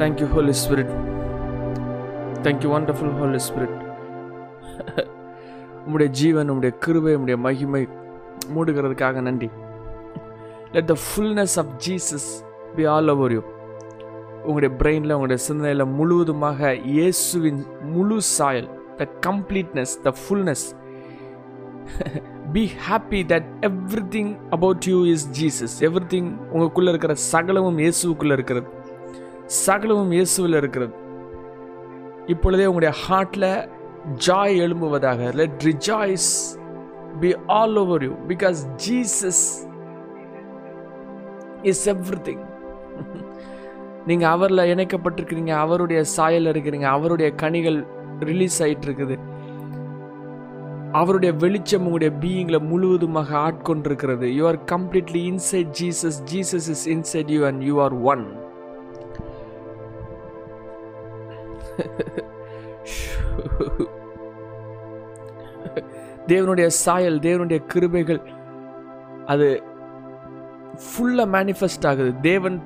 Thank you holy spirit thank you wonderful holy spirit உங்களுடைய ஜீவன் உம்முடைய கிருவை உம்முடைய மகிமை மூடுகிறதுக்காக நன்றி. Let the fullness of Jesus be all over you உங்களுடைய பிரெயினில் உங்களுடைய சிந்தனையில் முழுவதுமாக இயேசுவின் முழு சாயல் the completeness the fullness be happy that everything about you is Jesus everything உங்களுக்குள்ளே இருக்கிற சகலமும் இயேசுக்குள்ளே இருக்கிறது. சகலமும் இயேசுவில் இருக்கிறது. இப்பொழுதே உங்களுடைய ஹார்ட்டில் joy எழும்புவதாக let rejoice be all over you because Jesus is everything நீங்கள் அவரில் இணைக்கப்பட்டிருக்கிறீங்க அவருடைய சாயல் இருக்கிறீங்க அவருடைய கனிகள் ரிலீஸ் ஆயிட்டு இருக்குது அவருடைய வெளிச்சம் உங்களுடைய பீயிங்கில் முழுவதுமாக ஆட்கொண்டிருக்கிறது. You are completely inside Jesus Jesus is inside you and you are one தேவனுடைய சாயல் தேவனுடைய கிருபைகள் அது ஃபுல்லாக மேனிஃபெஸ்ட் ஆகுது. தேவன்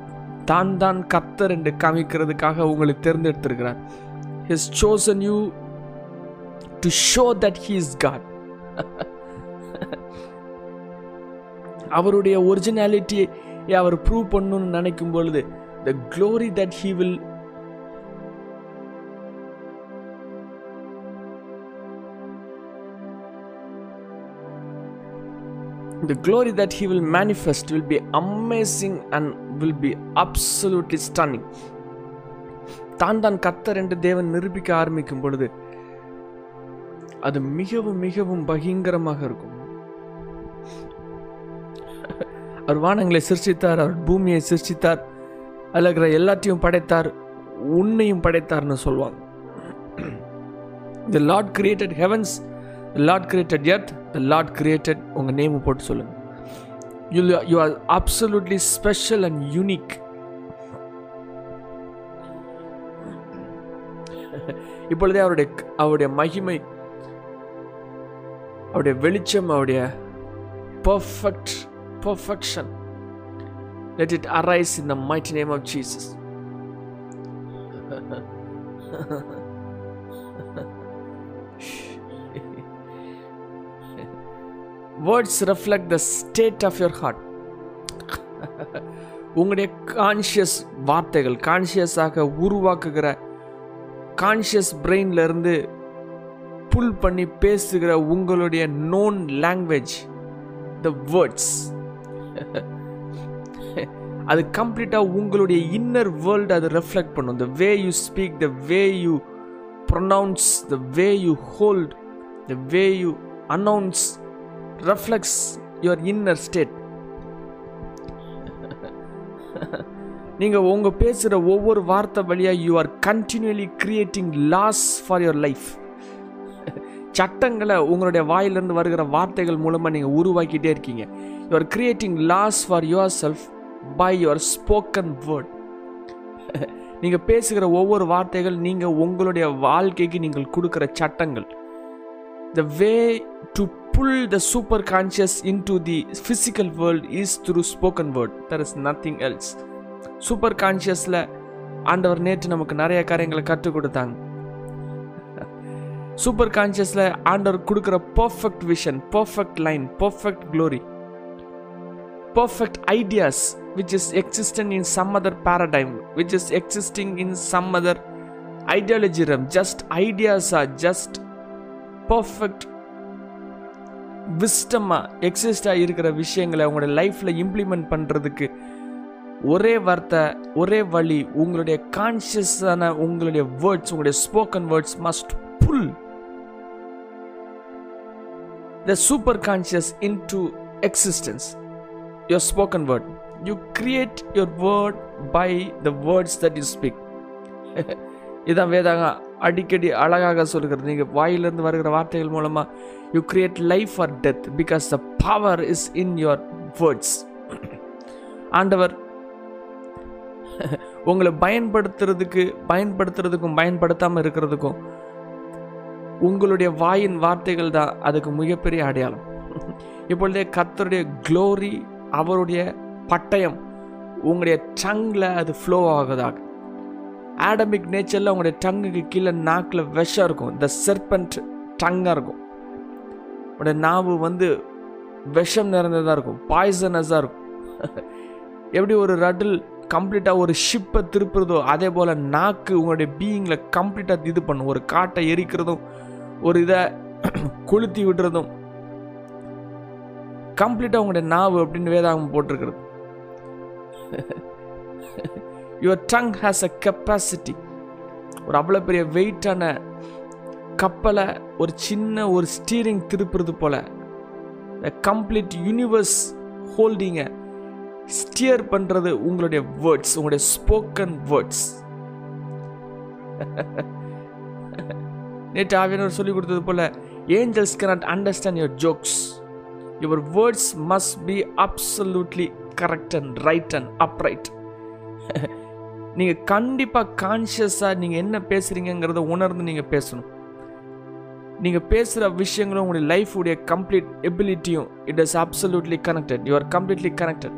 தான் தான் கத்தர் என்று காமிக்கிறதுக்காக உங்களை தேர்ந்தெடுத்திருக்கிறார். He's chosen you to show that he is God அவருடைய ஒரிஜினாலிட்டியை அவர் ப்ரூவ் பண்ணணும்னு நினைக்கும் பொழுது the glory that he will the glory that he will manifest will be amazing and will be absolutely stunning. தான் தான் கத்தர் என்று தேவன் நிரூபிக்க ஆரம்பிக்கும் பொழுது அது மிகவும் மிகவும் பகிங்கரமாக இருக்கும். அவர் வானங்களை சிருஷ்டித்தார் அவர் பூமியை சிருஷ்டித்தார் அதில் இருக்கிற எல்லாத்தையும் படைத்தார் உன்னையும் படைத்தார்னு சொல்லுவாங்க the Lord created heavens Lord created earth the Lord created உங்கள் நேம் போட்டு சொல்லுங்கள் you you are absolutely special and unique இப்பொழுதே அவருடைய அவருடைய மகிமை அவருடைய வெளிச்சம் அவருடைய perfect perfection let it arise in the mighty name of Jesus words reflect the state of your heart உங்களுடைய கான்ஷியஸ் வார்த்தைகள் கான்ஷியஸாக உருவாக்குகிற கான்ஷியஸ் பிரெயின்லேருந்து புல் பண்ணி பேசுகிற உங்களுடைய நோன் லாங்குவேஜ் த வேர்ட்ஸ் அது கம்ப்ளீட்டாக உங்களுடைய இன்னர் வேர்ல்டு அது ரெஃப்ளெக்ட் பண்ணும். The way you speak the way you pronounce the way you hold the way you announce reflects your inner state நீங்கள் உங்கள் பேசுகிற ஒவ்வொரு வார்த்தை வழியாக you are continually creating laws for your life சட்டங்களை உங்களுடைய வாயிலிருந்து வருகிற வார்த்தைகள் மூலமாக நீங்கள் உருவாக்கிட்டே இருக்கீங்க. You are creating laws for yourself by your spoken word நீங்கள் பேசுகிற ஒவ்வொரு வார்த்தைகள் நீங்கள் உங்களுடைய வாழ்க்கைக்கு நீங்கள் கொடுக்குற சட்டங்கள். The way pull pull the super conscious the physical the is world is through spoken is nothing is else super கான்ஷியஸில் ஆண்டவர் நேற்று நமக்கு நிறைய காரியங்களை கற்றுக் கொடுத்தாங்க. சூப்பர் கான்ஷியஸில் ஆண்டவர் கொடுக்குற perfect vision perfect line perfect glory perfect ideas which is existent in some other paradigm which is existing in some other ideology realm just ideas are just perfect விஸ்டமாக எக்ஸிஸ்டாக இருக்கிற விஷயங்களை உங்களோட லைஃப்பில் இம்ப்ளிமெண்ட் பண்ணுறதுக்கு ஒரே வார்த்தை ஒரே வழி உங்களுடைய கான்ஷியஸான உங்களுடைய வேர்ட்ஸ் உங்களுடைய spoken words must pull the super conscious into existence your spoken word you create your word by the words that you speak இதான் வேதாங்க அடிக்கடி அழகாக சொல்கிறது. நீங்கள் வாயிலிருந்து வருகிற வார்த்தைகள் மூலமாக you create life or death because the power is in your words ஆண்டவர் உங்களை பயன்படுத்துறதுக்கு பயன்படுத்துறதுக்கும் பயன்படுத்தாமல் இருக்கிறதுக்கும் உங்களுடைய வாயின் வார்த்தைகள் தான் அதுக்கு மிகப்பெரிய அடையாளம். இப்பொழுதே கத்தருடைய க்ளோரி அவருடைய பட்டயம் உங்களுடைய டங்கில் அது ஃப்ளோ ஆகுதாக. ஆடமிக் நேச்சரில் உங்களுடைய டங்குக்கு கீழே நாக்கில் விஷம் இருக்கும். இந்த செர்பன்ட் டங்காக இருக்கும். உங்களுடைய நாவு வந்து விஷம் நிறைந்ததாக இருக்கும் பாய்சனஸாக இருக்கும். எப்படி ஒரு ரட்டில் கம்ப்ளீட்டாக ஒரு ஷிப்பை திருப்புறதோ அதே போல் நாக்கு உங்களுடைய பீயிங்கில் கம்ப்ளீட்டாக இது பண்ணும். ஒரு காட்டை எரிக்கிறதும் ஒரு இதை கொளுத்தி விடுறதும். கம்ப்ளீட்டாக உங்களுடைய நாவு அப்படின்னு வேதாகம் போட்டிருக்கிறது. Your tongue has a capacity ஒரு அவ்வளோ பெரிய வெயிட்டான கப்பலை ஒரு சின்ன ஒரு ஸ்டீரிங் திருப்புறது போல. கம்ப்ளீட் யூனிவர்ஸ் ஹோல்டிங்கை ஸ்டியர் பண்ணுறது உங்களுடைய வேர்ட்ஸ் உங்களுடைய ஸ்போக்கன் வேர்ட்ஸ் நேற்று ஆவியனர் சொல்லி கொடுத்தது போல angels cannot understand your jokes your words must be absolutely correct and right and upright நீங்கள் கண்டிப்பாக கான்ஷியஸாக நீங்கள் என்ன பேசுகிறீங்கிறத உணர்ந்து நீங்கள் பேசணும். நீங்கள் பேசுகிற விஷயங்களும் உங்களுடைய லைஃபுடைய complete எபிலிட்டியும் it is absolutely connected you are completely connected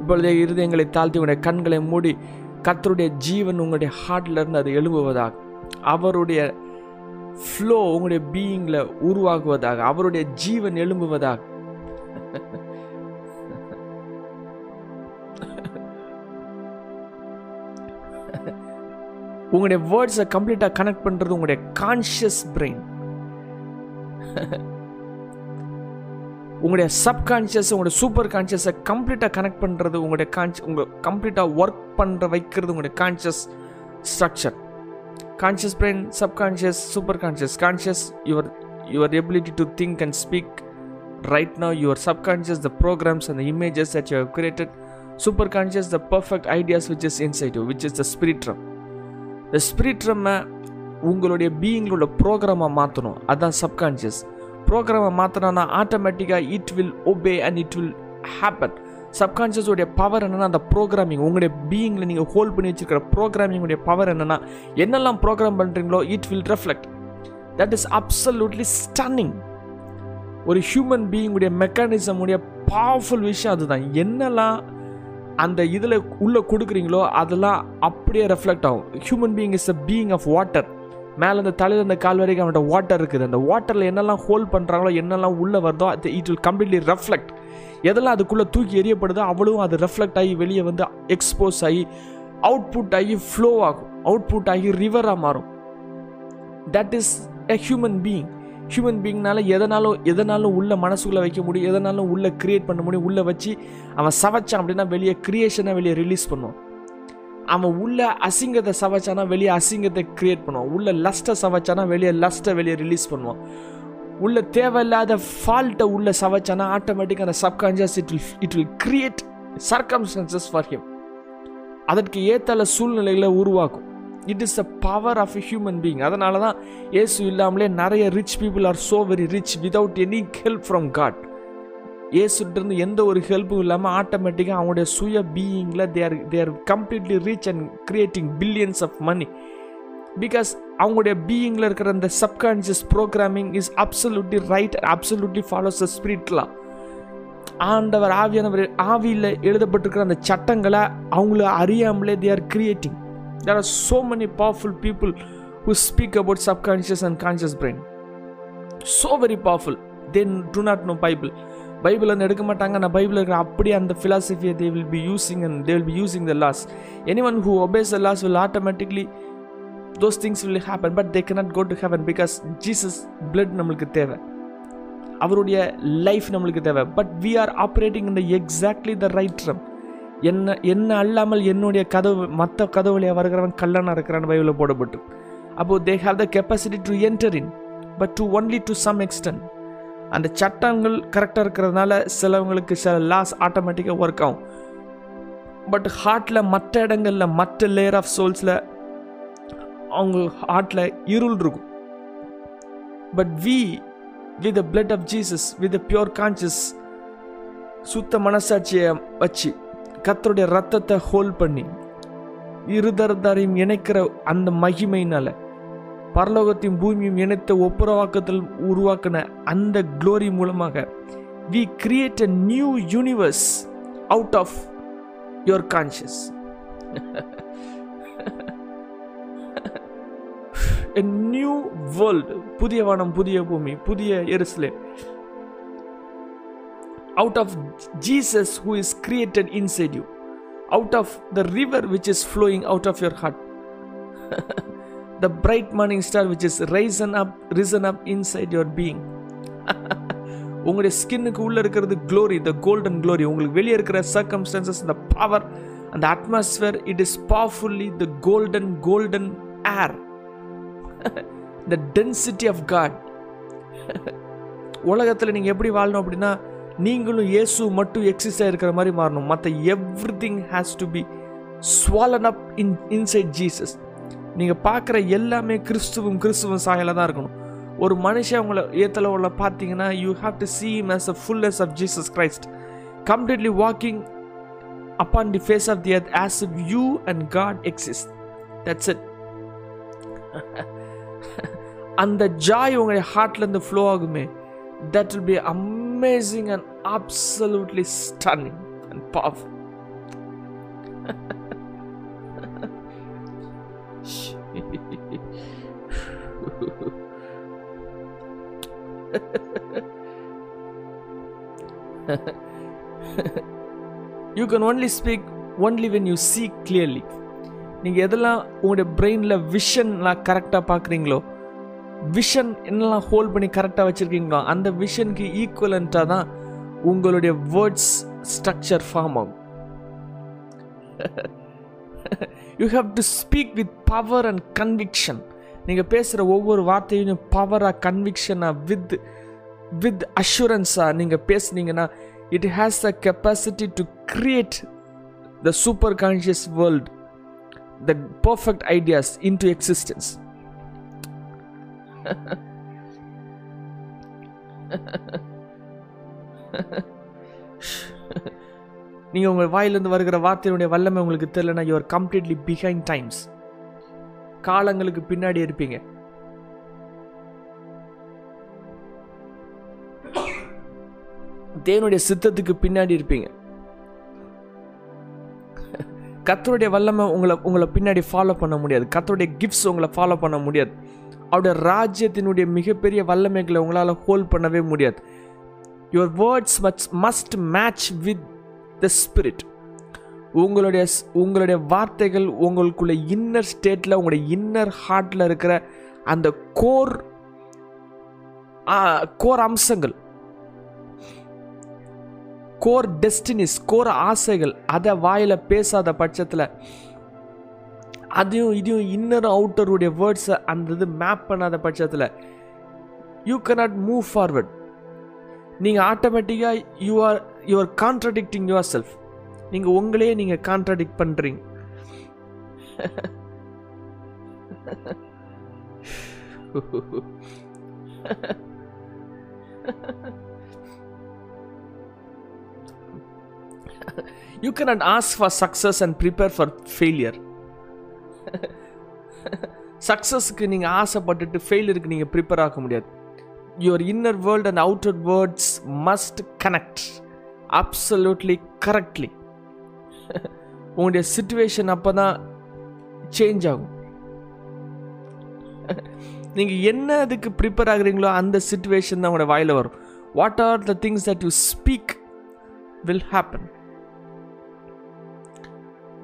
இப்பொழுதே இருதயங்களை தாழ்த்தி உங்களுடைய கண்களை மூடி கத்தருடைய ஜீவன் உங்களுடைய ஹார்ட்லேருந்து அது எழும்புவதாக அவருடைய ஃப்ளோ உங்களுடைய பீயிங்கில் உருவாகுவதாக அவருடைய ஜீவன் எழும்புவதாக உங்களுடைய வேர்ட்ஸை கம்ப்ளீட்டாக கனெக்ட் பண்ணுறது உங்களுடைய கான்ஷியஸ் பிரெயின் உங்களுடைய சப்கான்ஷியஸ் உங்களுடைய சூப்பர் கான்ஷியஸை கம்ப்ளீட்டாக கனெக்ட் பண்ணுறது உங்களுடைய கான்ஷ் உங்கள் கம்ப்ளீட்டாக ஒர்க் பண்ணுற வைக்கிறது உங்களுடைய conscious structure conscious brain subconscious super conscious conscious your your ability to think and speak right now your subconscious the programs and images that you have created super conscious the perfect ideas which is inside you which is the spirit realm இந்த spirit ரம்மை உங்களுடைய பீயிங்களோட ப்ரோக்ராமாக மாற்றணும் அதுதான் subconscious ப்ரோக்ராமை மாற்றினா ஆட்டோமேட்டிக்காக it will obey and it will happen சப்கான்ஷியஸோடைய power என்னென்னா அந்த ப்ரோக்ராமிங் உங்களுடைய பீயிங்கில் நீங்கள் ஹோல்ட் பண்ணி வச்சிருக்கிற ப்ரோக்ராமிங்குடைய பவர் என்னென்னா என்னெல்லாம் ப்ரோக்ராம் பண்ணுறீங்களோ it will reflect that is absolutely stunning ஒரு ஹியூமன் பீயிங்குடைய மெக்கானிசமுடைய பவர்ஃபுல் விஷயம் அதுதான். என்னெல்லாம் அந்த இதில் உள்ளே கொடுக்குறீங்களோ அதெல்லாம் அப்படியே ரெஃப்ளெக்ட் ஆகும். Human being is a being of water மேலே அந்த தலையில் அந்த கால் வரைக்கும் அவன்கிட்ட வாட்டர் இருக்குது. அந்த வாட்டரில் என்னெல்லாம் ஹோல்ட் பண்ணுறாங்களோ என்னெல்லாம் உள்ளே வருதோ அது இட் வில் கம்ப்ளீட்லி ரெஃப்ளெக்ட் எதெல்லாம் அதுக்குள்ளே தூக்கி எறியப்படுதோ அவ்வளவும் அது ரெஃப்ளெக்ட் ஆகி வெளியே வந்து எக்ஸ்போஸ் ஆகி அவுட்புட் ஆகி ஃப்ளோ ஆகும். அவுட்புட் ஆகி ரிவராக மாறும். That is a human being human பீங்னால எதனாலும் எதனாலும் உள்ள மனசுக்குள்ளே வைக்க முடியும் எதனாலும் உள்ளே கிரியேட் பண்ண முடியும் உள்ளே வச்சு அவன் சவைச்சான் அப்படின்னா வெளியே கிரியேஷனை வெளியே ரிலீஸ் பண்ணுவான். அவன் உள்ள அசிங்கத்தை சவைச்சானா வெளியே அசிங்கத்தை கிரியேட் பண்ணுவான். உள்ள லஸ்ட்டை சவைச்சானா வெளியே லஸ்ட்டை வெளியே ரிலீஸ் பண்ணுவான். உள்ள தேவையில்லாத ஃபால்ட்டை உள்ள சவைச்சானா ஆட்டோமேட்டிக்காக அந்த subconscious it will it will create circumstances for him அதற்கு ஏத்தால சூழ்நிலைகளை உருவாக்கும். It is a power of a human being அதனால தான் ஏசு இல்லாமலே நிறைய rich people are so very rich without any help from God ஏசுட்டிருந்து எந்த ஒரு ஹெல்ப்பும் இல்லாமல் ஆட்டோமேட்டிக்காக அவங்களுடைய சுய பீயிங்கில் they are they are completely rich and creating billions of money because அவங்களுடைய பீயிங்கில் இருக்கிற அந்த subconscious programming is absolutely right absolutely follows the ஸ்பிரிட்லாம் ஆண்டவர் ஆவியானவர் ஆவியில் எழுதப்பட்டிருக்கிற அந்த சட்டங்களை அவங்கள அறியாமலே they are creating there are so many powerful people who speak about subconscious and conscious brain So very powerful then do not know Bible Bible வந்து எடுக்க மாட்டாங்க. நான் பைபிள் இருக்கிற அப்படியே அந்த ஃபிலாசபியை they will be using and they will be using the laws any one who obeys the laws will automatically those things will happen but they cannot go to heaven because Jesus blood நம்மளுக்கு தேவை. அவருடைய life நம்மளுக்கு தேவை. But we are operating இந்த exactly the right realm என்ன என்ன அல்லாமல் என்னுடைய கதவு மற்ற கதவுலையாக வருகிறவன் கல்லனாக இருக்கிறான் பைபிளில் போடப்பட்டு. அப்போது they have the capacity to enter in but to only to some extent அந்த சட்டங்கள் கரெக்டாக இருக்கிறதுனால சிலவங்களுக்கு சில லாஸ் ஆட்டோமேட்டிக்காக ஒர்க் ஆகும். பட் ஹார்ட்டில் மற்ற இடங்களில் மற்ற லேயர் ஆஃப் சோல்ஸில் அவங்க ஹார்ட்டில் இருள் இருக்கும். But we with blood of Jesus with pure conscious சுத்த மனசாட்சியை வச்சு கத்தருடைய ரத்தத்தை ஹோல்ட் பண்ணி இருதரதாரையும் இணைக்கிற அந்த மகிமையினால பரலோகத்தையும் பூமியும் இணைத்த ஒப்புரவாக்கத்தில் உருவாக்கின அந்த க்ளோரி மூலமாக we create a new universe out of your conscious new world புதிய வானம் புதிய பூமி புதிய எருசலேம் out of Jesus who is created inside you, out of the river which is flowing out of your heart, the bright morning star which is risen up, risen up inside your being. உங்களுடைய ஸ்கின்னுக்கு உள்ளே இருக்கிறது glory the golden glory உங்களுக்கு வெளியே இருக்கிற circumstances இந்த power அந்த atmosphere it is powerfully the golden golden air the density of God உலகத்தில் நீங்கள் எப்படி வாழணும் அப்படின்னா நீங்களும் இயேசு மட்டும் எக்ஸிஸ்டாக இருக்கிற மாதிரி மாறணும். மற்ற everything has to be swallowed up in inside Jesus நீங்கள் பார்க்குற எல்லாமே கிறிஸ்துவும் கிறிஸ்துவும் சாயலாக தான் இருக்கணும். ஒரு மனுஷன் உங்களை ஏத்தல உள்ள பார்த்தீங்கன்னா you have to see him as a fullness of Jesus Christ. Completely walking upon the face of the earth as if you and God exist that's it அந்த ஜாய் உங்களுடைய ஹார்ட்லேருந்து ஃப்ளோ ஆகுமே. that will be amazing and absolutely stunning and powerful. you can only speak only when you see clearly. நீங்கள் எதெல்லாம் உங்களுடைய பிரெயினில் விஷன்லாம் கரெக்டாக பார்க்குறீங்களோ vision என்னெல்லாம் ஹோல்ட் பண்ணி கரெக்டாக வச்சுருக்கீங்களோ அந்த விஷனுக்கு ஈக்குவலண்ட்டாக தான் உங்களுடைய வேர்ட்ஸ் ஸ்ட்ரக்சர் ஃபார்ம் ஆகும். You have to speak with power and conviction நீங்கள் பேசுகிற ஒவ்வொரு வார்த்தையும் பவராக கன்விக்ஷனாக வித் வித் அஷூரன்ஸாக நீங்கள் பேசுனீங்கன்னா it has the capacity to create the super conscious world the perfect ideas into existence நீங்கள் உங்கள் வாயிலிருந்து வருகிற வார்த்தையினுடைய வல்லமை உங்களுக்கு தெரியலனா யூஆர் கம்ப்ளீட்லி பிஹைண்ட் டைம்ஸ் காலங்களுக்கு பின்னாடி இருப்பீங்க. தேவனுடைய சித்தத்துக்கு பின்னாடி இருப்பீங்க. கத்தருடைய வல்லமை உங்களை உங்களை பின்னாடி ஃபாலோ பண்ண முடியாது. கத்தருடைய கிஃப்ட்ஸ் உங்களை ஃபாலோ பண்ண முடியாது. அவருடைய ராஜ்யத்தினுடைய மிகப்பெரிய வல்லமைகளை உங்களால் ஹோல்ட் பண்ணவே முடியாது. Your words much must match with the spirit உங்களுடைய உங்களுடைய வார்த்தைகள் உங்களுக்குள்ள இன்னர் ஸ்டேட்டில் உங்களுடைய இன்னர் ஹார்ட்டில் இருக்கிற அந்த கோர் கோர் அம்சங்கள் கோர் டெஸ்டினிஸ் கோர் ஆசைகள் அதை வாயில் பேசாத பட்சத்தில் அதையும் இதையும் இன்னரும் அவுட்டருடைய வேர்ட்ஸை அந்த இது மேப் பண்ணாத பட்சத்தில் யூ கனாட் மூவ் ஃபார்வர்ட் நீங்கள் ஆட்டோமேட்டிக்காக you are you are contradicting yourself நீங்கள் உங்களையே நீங்கள் கான்ட்ரடிக்ட் பண்ணுறீங்க you cannot ask for success and prepare for failure சக்ஸஸ்க்கு நீங்கள் ஆசைப்பட்டுட்டு ஃபெயிலியருக்கு நீங்கள் ப்ரிப்பேர் ஆக முடியாது. Your inner world and outer words must connect absolutely correctly உங்களுடைய சுச்சுவேஷன் அப்போ தான் சேஞ்ச் ஆகும். நீங்கள் என்ன அதுக்கு ப்ரிப்பேர் ஆகுறீங்களோ அந்த சுச்சுவேஷன் தான் உங்களோட வாயில் வரும். What are the things that you speak will happen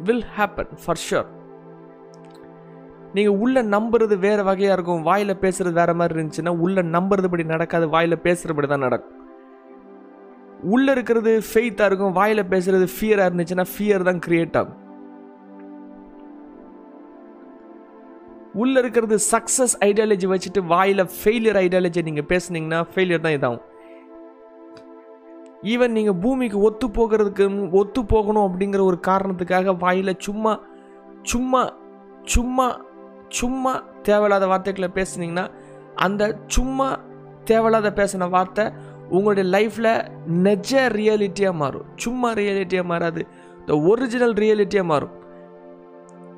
will happen for sure நீங்கள் உள்ள நம்புறது வேறு வகையாக இருக்கும். வாயில் பேசுறது வேற மாதிரி இருந்துச்சுன்னா உள்ள நம்புறதுபடி நடக்காது. வாயில் பேசுகிறபடி தான் நடக்கும். உள்ள இருக்கிறது ஃபெய்த்தாக இருக்கும். வாயில் பேசுறது ஃபியராக இருந்துச்சுன்னா ஃபியர் தான் கிரியேட் ஆகும். உள்ள இருக்கிறது சக்ஸஸ் ஐடியாலஜி வச்சுட்டு வாயில் ஃபெயிலியர் ஐடியாலஜி நீங்கள் பேசுனீங்கன்னா ஃபெயிலியர் தான் இதாகும். ஈவன் நீங்கள் பூமிக்கு ஒத்து போகிறதுக்கு ஒத்து போகணும் அப்படிங்கிற ஒரு காரணத்துக்காக வாயில் சும்மா சும்மா சும்மா சும்மா தேவையில்லாத வார்த்தைகளை பேசுனீங்கன்னா அந்த சும்மா தேவையில்லாத பேசின வார்த்தை உங்களுடைய லைஃப்பில் நெஜ ரியாலிட்டியாக மாறும். சும்மா ரியாலிட்டியாக மாறாது. த ஒரிஜினல் ரியாலிட்டியாக மாறும்.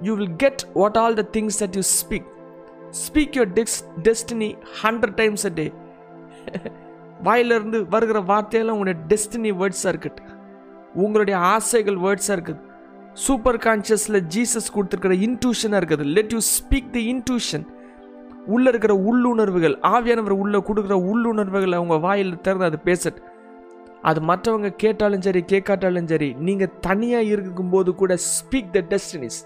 You will get what all the things that you speak speak your Tex destiny hundred times a day வாயிலிருந்து வருகிற வார்த்தையெல்லாம் உங்களுடைய டெஸ்டினி வேர்ட்ஸாக இருக்கட்டு உங்களுடைய ஆசைகள் வேர்ட்ஸாக இருக்குது சூப்பர் கான்ஷியஸில் ஜீசஸ் கொடுத்துருக்கிற இன்ட்யூஷனாக இருக்குது. Let you speak the intuition உள்ளே இருக்கிற உள்ளுணர்வுகள் ஆவியானவர் உள்ளே கொடுக்குற உள்ளுணர்வுகளை அவங்க வாயில் திறந்து அது பேசட் அது மற்றவங்க கேட்டாலும் சரி கேட்காட்டாலும் சரி நீங்கள் தனியாக இருக்கும்போது கூட speak the destinies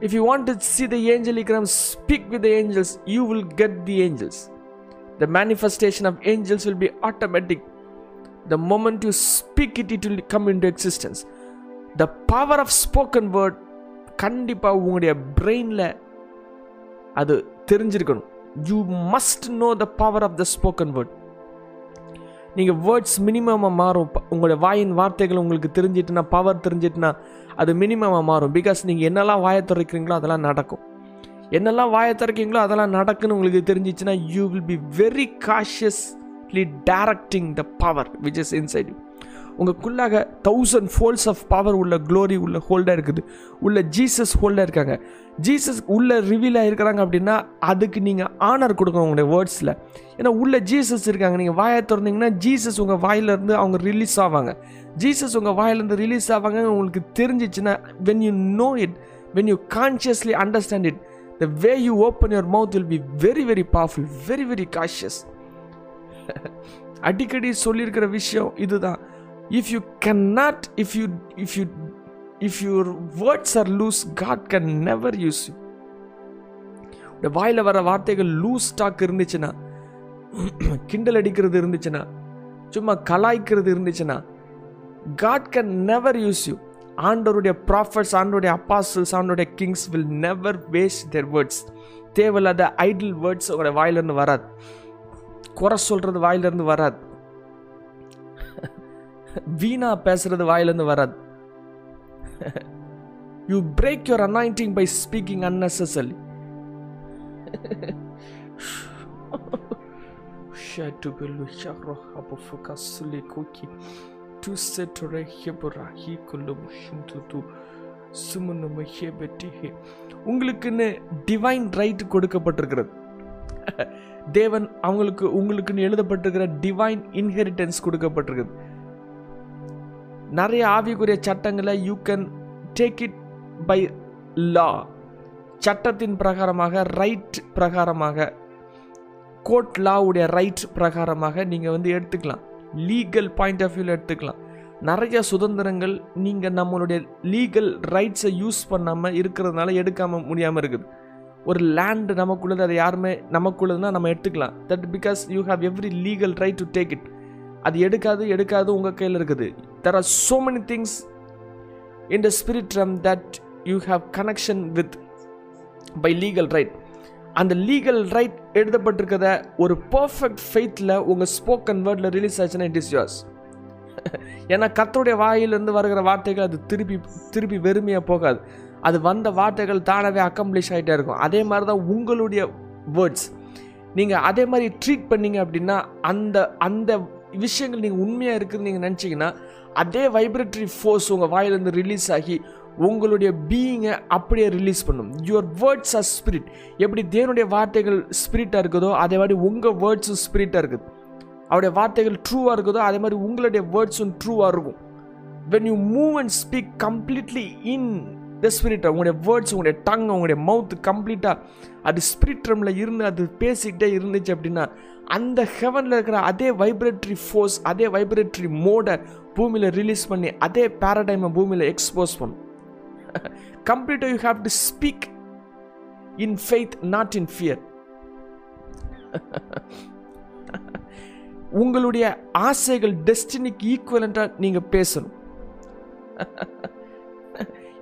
if you want to see the angel இக்ரம் speak with the angels you will get the angels the manifestation of angels will be automatic the moment you speak it it will come into existence the power of spoken word கண்டிப்பாக உங்களுடைய பிரெயினில் அது தெரிஞ்சிருக்கணும். You must know the power of the spoken word நீங்கள் words மினிமமாக மாறும். உங்களுடைய வாயின் வார்த்தைகள் உங்களுக்கு தெரிஞ்சிட்டுனா பவர் தெரிஞ்சிட்டுனா அது மினிமமாக மாறும். பிகாஸ் நீங்கள் என்னெல்லாம் வாயை திறக்கிறீங்களோ அதெல்லாம் நடக்கும். என்னெல்லாம் வாயை திறக்கிறீங்களோ அதெல்லாம் நடக்குன்னு உங்களுக்கு தெரிஞ்சிச்சுன்னா you will be very cautiously directing the power which is inside you உங்களுக்குள்ளாக thousand folds of power உள்ள க்ளோரி உள்ள ஹோல்டாக இருக்குது. உள்ள ஜீசஸ் ஹோல்டாக இருக்காங்க. ஜீசஸ் உள்ள ரிவீல் ஆகிருக்கிறாங்க அப்படின்னா அதுக்கு நீங்கள் ஆனர் கொடுக்கணும் உங்களுடைய வேர்ட்ஸில் ஏன்னா உள்ள ஜீசஸ் இருக்காங்க. நீங்கள் வாயை திறந்தீங்கன்னா ஜீசஸ் உங்கள் வாயிலேருந்து அவங்க ரிலீஸ் ஆவாங்க. ஜீசஸ் உங்கள் வாயிலேருந்து ரிலீஸ் ஆவாங்க உங்களுக்கு தெரிஞ்சிச்சுன்னா when you know it when you consciously understand it the way you open your mouth will be very very powerful very very cautious அடிக்கடி சொல்லியிருக்கிற விஷயம் இதுதான். If you cannot if if if if you your words are loose God can never use you இந்த வாயில் வர வார்த்தைகள் loose stock இருந்துச்சுன்னா கிண்டல் அடிக்கிறது இருந்துச்சுன்னா சும்மா கலாய்க்கிறது இருந்துச்சுன்னா God can never use you ஆண்டோருடைய ப்ராஃபட்ஸ் ஆண்டோடைய அப்பாசல்ஸ் ஆண்டோடைய kings will never waste their words தேவையில்லாத ஐடில் வேர்ட்ஸ் உங்களோட வாயிலிருந்து வராது. குறை சொல்கிறது வாயிலிருந்து வராது. வீணா பேசுறது வாயிலிருந்து வராது. You break your anointing by speaking unnecessary சுமுன்னு உங்களுக்குன்னு டிவைன் ரைட் கொடுக்கப்பட்டிருக்கிறது தேவன் அவங்களுக்கு உங்களுக்குன்னு எழுதப்பட்டிருக்கிற டிவைன் இன்ஹெரிட்டன்ஸ் கொடுக்கப்பட்டிருக்குது நிறைய ஆவிக்குரிய சட்டங்களை you can take it by law சட்டத்தின் பிரகாரமாக ரைட் பிரகாரமாக கோர்ட் லாவுடைய ரைட் பிரகாரமாக நீங்கள் வந்து எடுத்துக்கலாம். லீகல் பாயிண்ட் ஆஃப் வியூவில் எடுத்துக்கலாம். நிறைய சுதந்திரங்கள் நீங்கள் நம்மளுடைய லீகல் ரைட்ஸை யூஸ் பண்ணாமல் இருக்கிறதுனால எடுக்காமல் முடியாமல் இருக்குது. ஒரு லேண்டு நமக்குள்ளது அதை யாருமே நமக்குள்ளதுன்னா நம்ம எடுத்துக்கலாம். That because you have every legal right to take it அது எடுக்காது எடுக்காது உங்கள் கையில் இருக்குது. There are so many things in the spirit realm that you have connection with by legal right அந்த லீகல் ரைட் எழுதப்பட்டிருக்கிறத ஒரு பர்ஃபெக்ட் ஃபெய்த்தில் உங்கள் ஸ்போக்கன் வேர்டில் ரிலீஸ் ஆச்சுன்னா இட் இஸ் யோர்ஸ் ஏன்னா கத்தருடைய வாயிலிருந்து வருகிற வார்த்தைகள் அது திருப்பி திருப்பி வெறுமையாக போகாது. அது வந்த வார்த்தைகள் தானாகவே அக்கம்ப்ளிஷ் ஆகிட்டே இருக்கும். அதே மாதிரி தான் உங்களுடைய வேர்ட்ஸ் நீங்கள் அதே மாதிரி ட்ரீட் பண்ணீங்க அப்படின்னா அந்த அந்த விஷயங்கள் நீங்கள் உண்மையாக இருக்குதுன்னு நீங்கள் நினச்சிங்கன்னா அதே வைப்ரேட்டரி ஃபோர்ஸ் உங்கள் வாயிலிருந்து ரிலீஸ் ஆகி உங்களுடைய பீயிங்கை அப்படியே ரிலீஸ் பண்ணும். யுவர் வேர்ட்ஸ் ஆர் ஸ்பிரிட் எப்படி தேவனுடைய வார்த்தைகள் ஸ்பிரிட்டாக இருக்குதோ அதே மாதிரி உங்கள் வேர்ட்ஸும் ஸ்பிரிட்டாக இருக்குது. அவருடைய வார்த்தைகள் ட்ரூவாக இருக்குதோ அதே மாதிரி உங்களுடைய வேர்ட்ஸும் ட்ரூவாக இருக்கும். When you move and speak completely in the spirit உங்களுடைய வேர்ட்ஸ் உங்களுடைய டங் உங்களுடைய மவுத் கம்ப்ளீட்டாக அது ஸ்பிரிட் ரம்ல இருந்து அது பேசிக்கிட்டே இருந்துச்சு அப்படின்னா அந்த ஹெவனில் இருக்கிற அதே வைப்ரேட்டரி ஃபோர்ஸ் அதே வைப்ரேட்டரி மோடை பூமியில் ரிலீஸ் பண்ணி அதே பேரடைமை பூமியில் எக்ஸ்போஸ் பண்ணும். கம்ப்ளீட்டாக you have to speak in faith not in fear உங்களுடைய ஆசைகள் டெஸ்டினிக்கு ஈக்குவலண்ட்டாக நீங்கள் பேசணும்.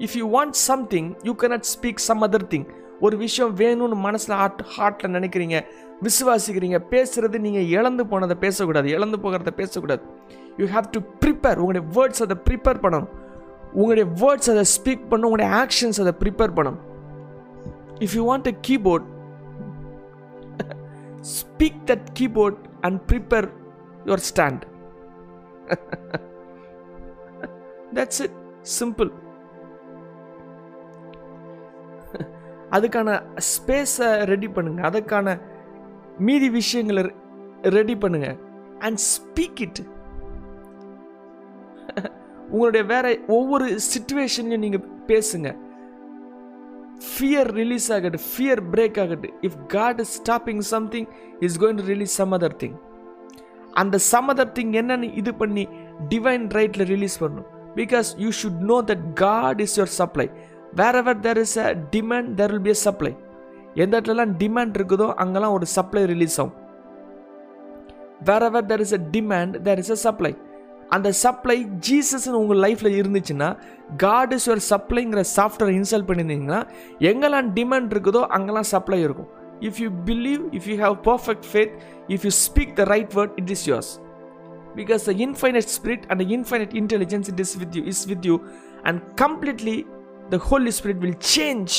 If you want something you cannot speak some other thing ஒரு விஷயம் வேணும்னு மனசில் ஹார்ட் ஹார்ட்டில் நினைக்கிறீங்க விசுவாசிக்கிறீங்க பேசுறது நீங்கள் இழந்து போனதை பேசக்கூடாது இழந்து போகிறத பேசக்கூடாது. யூ ஹாவ் டு ப்ரிப்பேர் உங்களுடைய வேர்ட்ஸ் அதை ப்ரிப்பேர் பண்ணணும். உங்களுடைய வேர்ட்ஸ் அதை ஸ்பீக் பண்ணணும். உங்களுடைய ஆக்ஷன்ஸ் அதை ப்ரிப்பேர் பண்ணணும். If you want a keyboard speak that keyboard and prepare your stand that's it simple அதுக்கான ஸ்பேஸை ரெடி பண்ணுங்க. அதுக்கான மீதி விஷயங்களை ரெடி பண்ணுங்க. அண்ட் ஸ்பீக் இட் உங்களுடைய வேற ஒவ்வொரு சுச்சுவேஷன்லையும் நீங்கள் பேசுங்க. ஃபியர் ரிலீஸ் ஆகட்டும் ஃபியர் பிரேக் ஆகட்டும். If God is stopping something is going to release some other thing அந்த சம் அதர் திங் என்னன்னு இது பண்ணி டிவைன் ரைட்டில் ரிலீஸ் பண்ணணும். Because you should know that God is your supply wherever there is a demand there will be a supply எந்த இடத்துலலாம் demand இருக்குதோ அங்கெல்லாம் ஒரு சப்ளை ரிலீஸ் ஆகும். Wherever there is a demand there is a supply அந்த supply ஜீசஸ்னு உங்கள் லைஃப்பில் இருந்துச்சுன்னா காட் இஸ் யுவர் சப்ளைங்கிற சாஃப்ட்வேர் இன்ஸ்டால் பண்ணியிருந்தீங்கன்னா எங்கெல்லாம் டிமாண்ட் இருக்குதோ அங்கெல்லாம் சப்ளை இருக்கும். If you believe if you have perfect faith if you speak the right word it is yours because the infinite spirit and infinite intelligence it is with you is with you and completely the Holy Spirit will change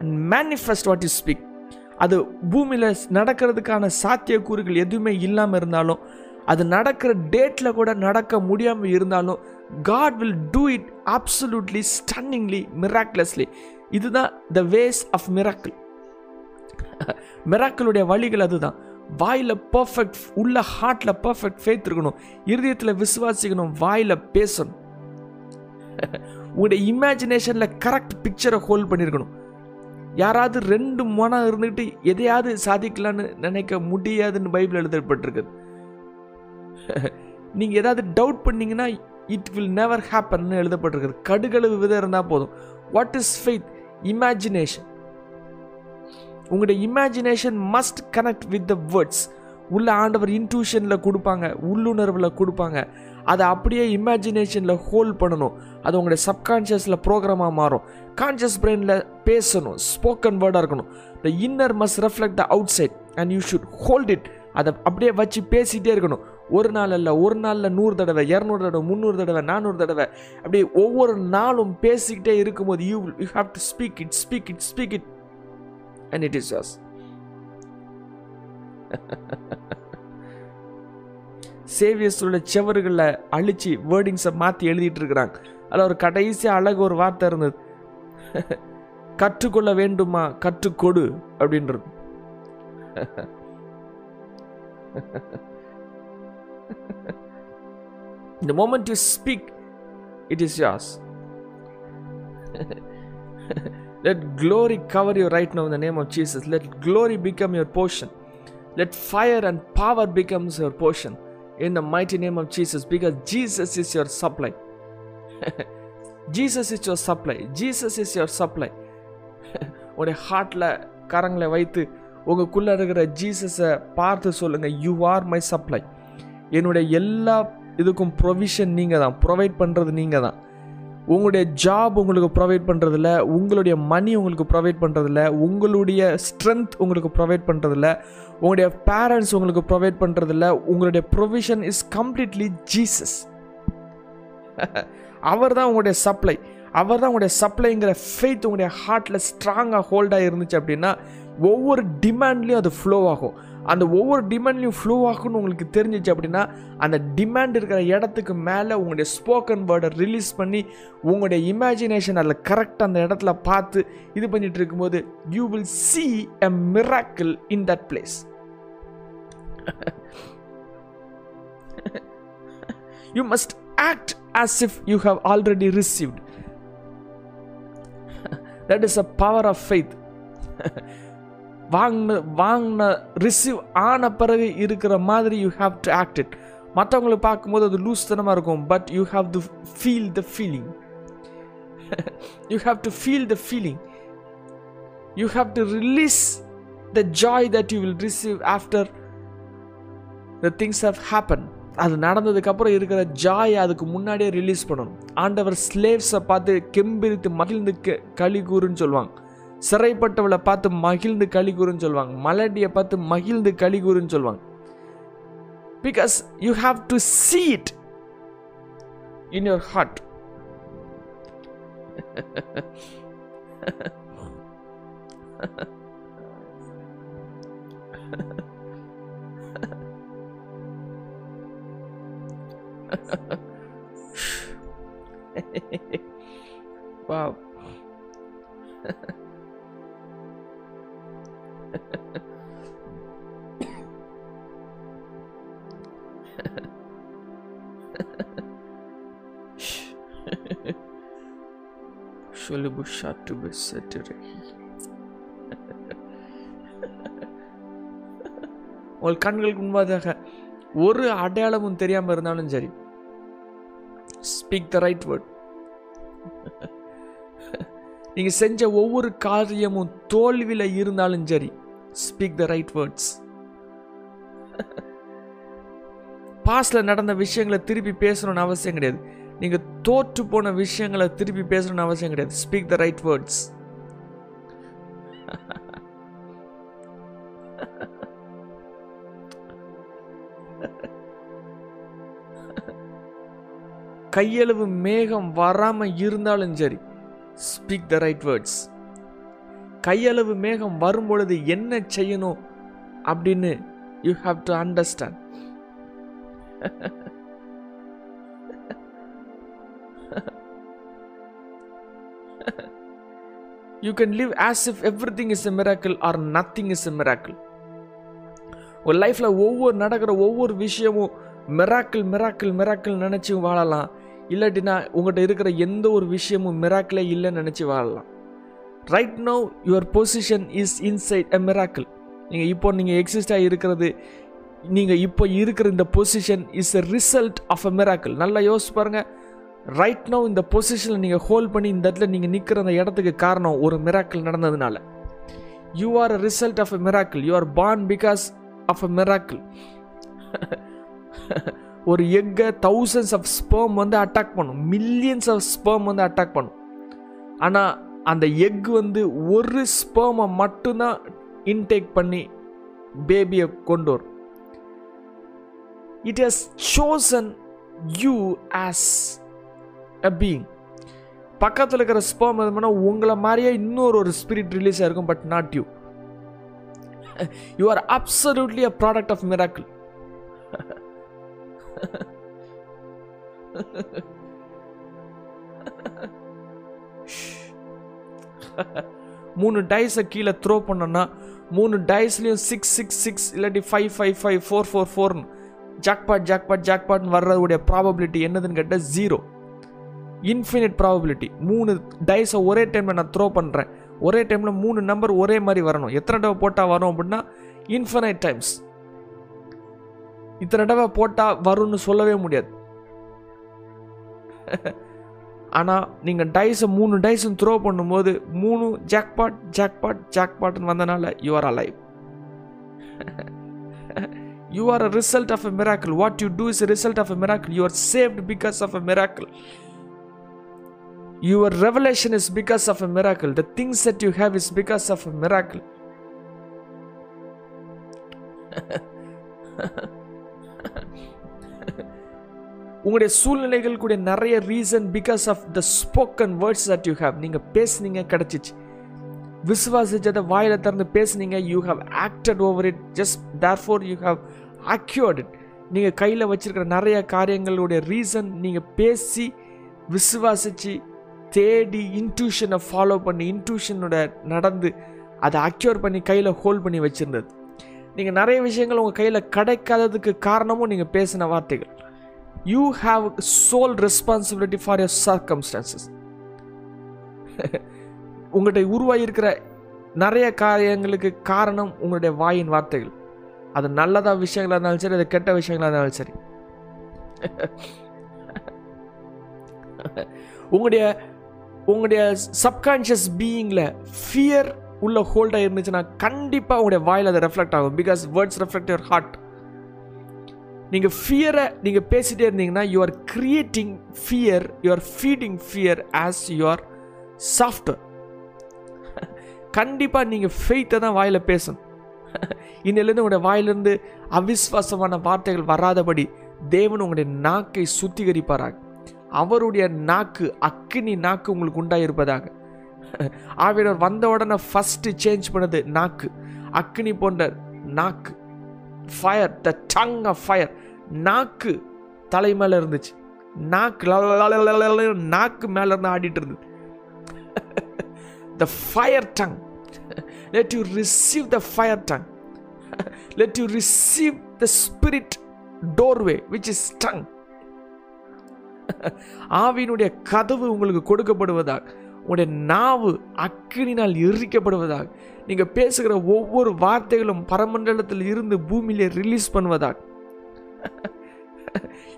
and manifest what you speak அது பூமியில் நடக்கிறதுக்கான சாத்தியக்கூறுகள் எதுவுமே இல்லாமல் இருந்தாலும் அது நடக்கிற டேட்டில் கூட நடக்க முடியாமல் இருந்தாலும் God will do it absolutely stunningly miraculously இதுதான் த வேஸ் ஆஃப் மிராக்கிள் மிராக்களுடைய வழிகள் அதுதான். வாயில் பர்ஃபெக்ட் உள்ள ஹார்ட்டில் பர்ஃபெக்ட் ஃபேத் இருக்கணும். இருதயத்தில் விசுவாசிக்கணும் வாயில் பேசணும். உங்களுடைய இமேஜினேஷனில் கரெக்ட் பிக்சரை ஹோல்ட் பண்ணியிருக்கணும் யாராவது ரெண்டு மனம் இருந்துக்கிட்டு எதையாவது சாதிக்கலான்னு நினைக்க முடியாதுன்னு பைபிள் எழுதப்பட்டிருக்குது நீங்கள் ஏதாவது டவுட் பண்ணீங்கன்னா இட் வில் நெவர் ஹேப்பன் எழுதப்பட்டிருக்குது. கடுகளவு விதம் இருந்தால் போதும். வாட் இஸ் ஃபெய்த் இமேஜினேஷன் உங்களுடைய imagination must connect with the words உள்ள ஆண்டவர் இன்ட்யூஷனில் கொடுப்பாங்க உள்ளுணர்வில் கொடுப்பாங்க. அதை அப்படியே இமேஜினேஷனில் ஹோல்ட் பண்ணணும். அது உங்களுடைய சப்கான்ஷியஸில் ப்ரோக்ராமாக மாறும். கான்ஷியஸ் பிரெயினில் பேசணும் ஸ்போக்கன் வேர்டாக இருக்கணும். The inner must reflect the outside and you should hold it அதை அப்படியே வச்சு பேசிகிட்டே இருக்கணும். ஒரு நாள் அல்ல ஒரு நாளில் நூறு தடவை இரநூறு தடவை முந்நூறு தடவை நானூறு தடவை. அப்படியே ஒவ்வொரு நாளும் பேசிக்கிட்டே இருக்கும்போது you you have to speak it speak it speak it and it is yours. சேவியஸோட செவர்களில் அழிச்சு வேர்டிங்ஸை மாற்றி எழுதிட்டு இருக்கிறாங்க. அதில் ஒரு கடைசி அழகு ஒரு வார்த்தை இருந்தது. கற்றுக்கொள்ள வேண்டுமா? கற்றுக்கொடு. அப்படின்றது. The moment you speak, it is yours. Let glory cover you right now in the name of Jesus. Let glory become your portion. Let fire and power becomes your portion in the mighty name of Jesus because Jesus is your supply. Jesus is your supply. Jesus is your supply. உடைய ஹார்ட்டில் கரங்களை வைத்து உங்களுக்குள்ளே இருக்கிற ஜீசஸை பார்த்து சொல்லுங்கள் you are my supply என்னுடைய எல்லா இதுக்கும் ப்ரொவிஷன் நீங்கள் தான் ப்ரொவைட் பண்ணுறது நீங்கள் தான் உங்களுடைய ஜாப் உங்களுக்கு ப்ரொவைட் பண்ணுறதில்ல உங்களுடைய மணி உங்களுக்கு ப்ரொவைட் பண்ணுறதில்ல உங்களுடைய ஸ்ட்ரென்த் உங்களுக்கு ப்ரொவைட் பண்ணுறதில்ல உங்களுடைய பேரண்ட்ஸ் உங்களுக்கு ப்ரொவைட் பண்ணுறதில்ல உங்களுடைய ப்ரொவிஷன் இஸ் கம்ப்ளீட்லி ஜீசஸ் அவர் தான் உங்களுடைய சப்ளை அவர் தான் உங்களுடைய சப்ளைங்கிற ஃபெய்த் உங்களுடைய ஹார்ட்டில் ஸ்ட்ராங்காக ஹோல்டாக இருந்துச்சு அப்படின்னா ஒவ்வொரு டிமாண்ட்லேயும் அது ஃப்ளோ ஆகும். அந்த ஒவ்வொரு டிமாண்ட்லையும் ஃப்ளோ ஆகும்னு உங்களுக்கு தெரிஞ்சிச்சு அப்படின்னா அந்த டிமாண்ட் இருக்கிற இடத்துக்கு மேலே உங்களுடைய ஸ்போக்கன் வேர்டை ரிலீஸ் பண்ணி உங்களுடைய இமேஜினேஷன் அதில் கரெக்டாக அந்த இடத்துல பார்த்து இது பண்ணிட்டு இருக்கும்போது you will see a miracle in that place you must act as if you have already received that is a power of faith வாங்கின வாங்கின ரிசீவ் ஆன பிறகு இருக்கிற மாதிரி you have to act it மற்றவங்களுக்கு பார்க்கும்போது அது லூஸ் தனமாக இருக்கும். But you have to feel the feeling you have to feel the feeling you have to release the joy that you will receive after the things have happen அது நடந்ததுக்கப்புறம் இருக்கிற Joy அதுக்கு முன்னாடியே ரிலீஸ் பண்ணணும். ஆண்டவர் ஸ்லேவ்ஸை பார்த்து கெம்பிரித்து மகிழ்ந்து களி கூறுன்னு சொல்லுவாங்க. சிறைப்பட்டவளை பார்த்து மகிழ்ந்து களி கூறுன்னு சொல்லுவாங்க. மலடியை பார்த்து மகிழ்ந்து களி கூறுன்னு சொல்லுவாங்க. Because you have to see it in your heart wow. ஷொலிபு ஷாட்டு பெசட்டுரை உங்கள் கண்களுக்கு முன்பாக ஒரு அடையாளமும் தெரியாமல் இருந்தாலும் சரி ஸ்பீக் த ரைட் வேர்ட் நீங்கள் செஞ்ச ஒவ்வொரு காரியமும் தோல்வியில் இருந்தாலும் சரி ஸ்பீக் த ரைட் வேர்ட்ஸ் பாஸ்டில் நடந்த விஷயங்களை திருப்பி பேசணும்னு அவசியம் கிடையாது. நீங்கள் தோற்று போன விஷயங்களை திருப்பி பேசணும்னு அவசியம் கிடையாது. ஸ்பீக் த ரைட் வேர்ட்ஸ் கையளவு மேகம் வராம இருந்தாலும் சரி. ஸ்பீக் த ரைட் வேர்ட்ஸ் கையளவு மேகம் வரும் பொழுது என்ன செய்யணும் அப்படின்னு you have to understand you can live as if everything is a miracle or nothing is a miracle ஒரு லைஃப்பில் ஒவ்வொரு நடக்கிற ஒவ்வொரு விஷயமும் மிராக்கிள் மிராக்கிள் மிராக்கிள் நினச்சி வாழலாம். இல்லாட்டினா உங்கள்கிட்ட இருக்கிற எந்த ஒரு விஷயமும் மிராக்கிளே இல்லைன்னு நினச்சி வாழலாம். Right know your position is inside a miracle நீங்கள் இப்போ நீங்கள் எக்ஸிஸ்டாக இருக்கிறது நீங்கள் இப்போ இருக்கிற இந்த position is a result of a miracle நல்லா யோசிச்சு பாருங்கள் ரைட் நோ இந்த பொசிஷனில் நீங்கள் ஹோல்ட் பண்ணி இந்த இடத்துல நீங்கள் நிற்கிற அந்த இடத்துக்கு காரணம் ஒரு மிராக்கிள் நடந்ததுனால. You are a result of a miracle you are born because of a miracle ஒரு எக்கை தௌசண்ட்ஸ் ஆஃப் ஸ்பேம் வந்து அட்டாக் பண்ணும். மில்லியன்ஸ் ஆஃப் ஸ்பேம் வந்து அட்டாக் பண்ணும். ஆனால் அந்த எக் வந்து ஒரு ஸ்பேமை மட்டும்தான் இன்டேக் பண்ணி பேபியை கொண்டு வரும். It has chosen you as a being பக்கத்தில் இருக்கிற ஸ்பேம் எதுனா உங்களை மாதிரியே இன்னொரு ஒரு ஸ்பிரிட் ரிலீஸ் ஆகிருக்கும் but not you you are absolutely a product of miracle மூணு டைஸை கீழே த்ரோ பண்ணோன்னா மூணு டைஸ்லையும் சிக்ஸ் சிக்ஸ் சிக்ஸ் இல்லாட்டி five five five four four ஃபோர்னு ஜாக்பாட் ஜாக்பாட் ஜாக்பாட்னு வர்றதுடைய ப்ராபபிலிட்டி என்னதுன்னு கேட்டால் ஜீரோ இன்ஃபினிட் ப்ராபபிலிட்டி மூணு டைஸை ஒரே டைமில் நான் த்ரோ பண்ணுறேன் ஒரே டைமில் மூணு நம்பர் ஒரே மாதிரி வரணும். எத்தனை தடவை போட்டால் வரும் அப்படின்னா இன்ஃபினைட் டைம்ஸ் இத்தனை தடவை போட்டால் வரும்னு சொல்லவே முடியாது. ஆனால் நீங்கள் டைஸை மூணு டைஸும் த்ரோ பண்ணும்போது மூணு ஜாக்பாட் ஜாக்பாட் ஜாக்பாட்னு வந்தனால you are alive you are a result of a miracle what you do is result of a miracle you are saved because of a miracle your revelation is because of a miracle the things that you have is because of a miracle உங்களுடைய சூழ்நிலைகள் கூட நிறைய reason because of the spoken words that you have நீங்கள் பேசுனீங்க கிடச்சிச்சு. விசுவாசிச்சதை வாயில் திறந்து பேசுனீங்க you have acted over it just there for you have acquired it நீங்கள் கையில் வச்சுருக்கிற நிறைய காரியங்களுடைய ரீசன் நீங்கள் பேசி விசுவாசிச்சு தேடி இன்ட்யூஷனை ஃபாலோ பண்ணி இன்ட்யூஷனோட நடந்து அதை அக்யூர் பண்ணி கையில் ஹோல்ட் பண்ணி வச்சுருந்தது. நீங்கள் நிறைய விஷயங்கள் உங்கள் கையில் கிடைக்காததுக்கு காரணமும் நீங்கள் பேசின வார்த்தைகள். You have sole responsibility for your circumstances உங்கள்கிட்ட உருவாகியிருக்கிற நிறைய காரியங்களுக்கு காரணம் உங்களுடைய வாயின் வார்த்தைகள். அது நல்லதாக விஷயங்களாக இருந்தாலும் சரி அது கெட்ட விஷயங்களாக இருந்தாலும் சரி. உங்களுடைய உங்களுடைய சப்கான்ஷியஸ் பீயிங்கில் ஃபியர் உள்ள ஹோல்டாக இருந்துச்சுன்னா கண்டிப்பாக உங்களுடைய வாயில் அது ரெஃப்ளெக்ட் ஆகும். Because words reflect your heart நீங்கள் ஃபியரை நீங்கள் பேசிகிட்டே இருந்தீங்கன்னா you are creating fear you are feeding fear as your software கண்டிப்பாக நீங்கள் ஃபெய்த்தை தான் வாயில் பேசணும். இன்னிலேருந்து உங்களுடைய வாயிலிருந்து அவிஸ்வாசமான வார்த்தைகள் வராதபடி தேவன் உங்களுடைய நாக்கை சுத்திகரிப்பாராக. அவருடைய நாக்கு அக்கினி நாக்கு உங்களுக்கு உண்டாயிருப்பதாக. ஆவியர் வந்த உடனே ஃபஸ்ட்டு சேஞ்ச் பண்ணது நாக்கு. அக்னி போன்ற நாக்கு. Fire the tongue of fire நாக்கு தலை மேலே இருந்துச்சு. நாக்கு நாக்கு மேலே இருந்து ஆடிட்டு இருந்தது. The fire tongue let you receive the fire tongue let you receive the spirit doorway which is tongue ஆவியினுடைய கதவு உங்களுக்கு கொடுக்கப்படுவதாக உங்களுடைய நாவு அக்கினினால் எரிக்கப்படுவதாக நீங்கள் பேசுகிற ஒவ்வொரு வார்த்தைகளும் பரமண்டலத்தில் இருந்து பூமியிலே release பண்ணுவதாக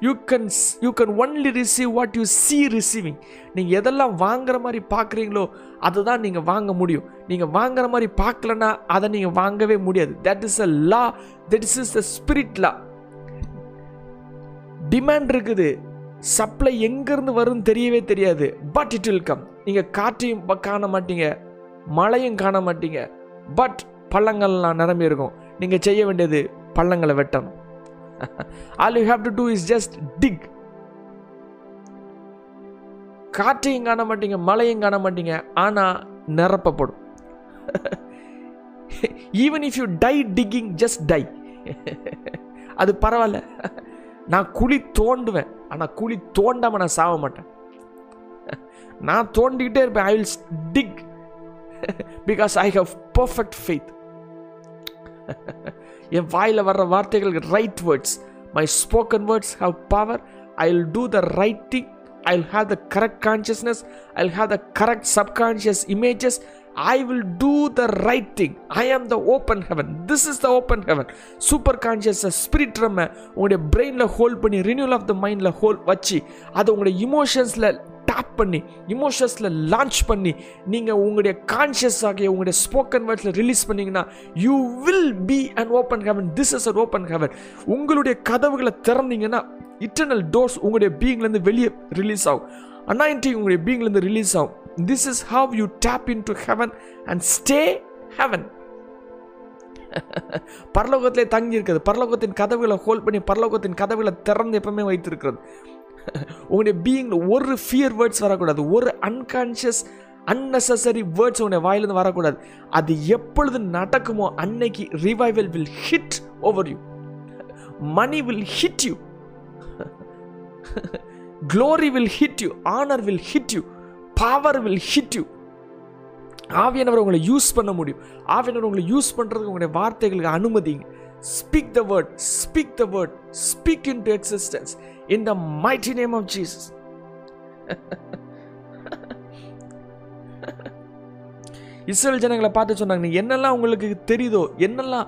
you can you can only receive what you see receiving நீங்கள் எதெல்லாம் வாங்குற மாதிரி பார்க்குறீங்களோ அதை தான் நீங்கள் வாங்க முடியும். நீங்கள் வாங்குற மாதிரி பார்க்கலன்னா அதை நீங்கள் வாங்கவே முடியாது. That is a law that is is the spirit law demand இருக்குது. சப்ளை எங்கேருந்து வரும்னு தெரியவே தெரியாது. பட் இட் வில் கம் நீங்கள் காற்றையும் ப- காண மாட்டீங்க. மழையும் காண மாட்டீங்க. பட் பள்ளங்கள்லாம் நிரம்பி இருக்கும். நீங்கள் செய்ய வேண்டியது பள்ளங்களை வெட்டணும். All you have to do is just dig காற்றையும் காண மாட்டீங்க மழையும் காண மாட்டீங்க ஆனால் நிரப்பப்படும். Even if you die digging just die அது பரவாயில்ல. நான் குழி தோண்டுவேன் ஆனால் குழி தோண்டாமல் நான் சாக மாட்டேன். நான் தோண்டிக்கிட்டே இருப்பேன் I will dig because I have perfect faith என் வாயில் வர்ற வார்த்தைகள் right words my spoken words have power I will do the right thing I will have the correct consciousness I will have the correct subconscious images I will do the right thing I am the open heaven this is the open heaven super conscious spirit நம்ம உங்களுடைய பிரெயினில் hold பண்ணி renewal of த மைண்டில் whole வச்சு அதை உங்களுடைய இமோஷன்ஸில் tape பண்ணி இமோஷன்ஸில் launch பண்ணி நீங்கள் உங்களுடைய கான்ஷியஸ் ஆகிய உங்களுடைய ஸ்போக்கன் வேர்ட்ஸில் ரிலீஸ் பண்ணிங்கன்னா you will be and open heaven this is an open heaven உங்களுடைய கதவுகளை திறந்தீங்கன்னா இட்டர்னல் டோர்ஸ் உங்களுடைய பீங்லேருந்து வெளியே ரிலீஸ் ஆகும். அனாயின்டி உங்களுடைய பீங்லேருந்து ரிலீஸ் ஆகும். This is how you tap into heaven and stay heaven பரலோகத்திலே தங்கி இருக்கிறது பரலோகத்தின் கதவுகளை ஹோல்ட் பண்ணி பரலோகத்தின் கதவுகளை திறந்து எப்பவுமே வைத்திருக்கிறது. உங்களுடைய பீயிங்கில் ஒரு ஃபியர் வேர்ட்ஸ் வரக்கூடாது. ஒரு அன்கான்ஷியஸ் unnecessary வேர்ட்ஸ் உங்களுடைய வாயிலிருந்து வரக்கூடாது. அது எப்பொழுது நடக்குமோ அன்னைக்கு revival will hit over you money will hit you glory will hit you honour will hit you power will hit you ஆவியானவர் உங்களை யூஸ் பண்ண முடியும். ஆவியானவர் உங்களை யூஸ் பண்ணுறதுக்கு உங்களுடைய வார்த்தைகளுக்கு அனுமதிங்க speak the word speak the word speak into existence in the mighty name of Jesus Israel ஜனங்களை பார்த்து சொன்னாங்க நீ என்னெல்லாம் உங்களுக்கு தெரியுதோ என்னெல்லாம்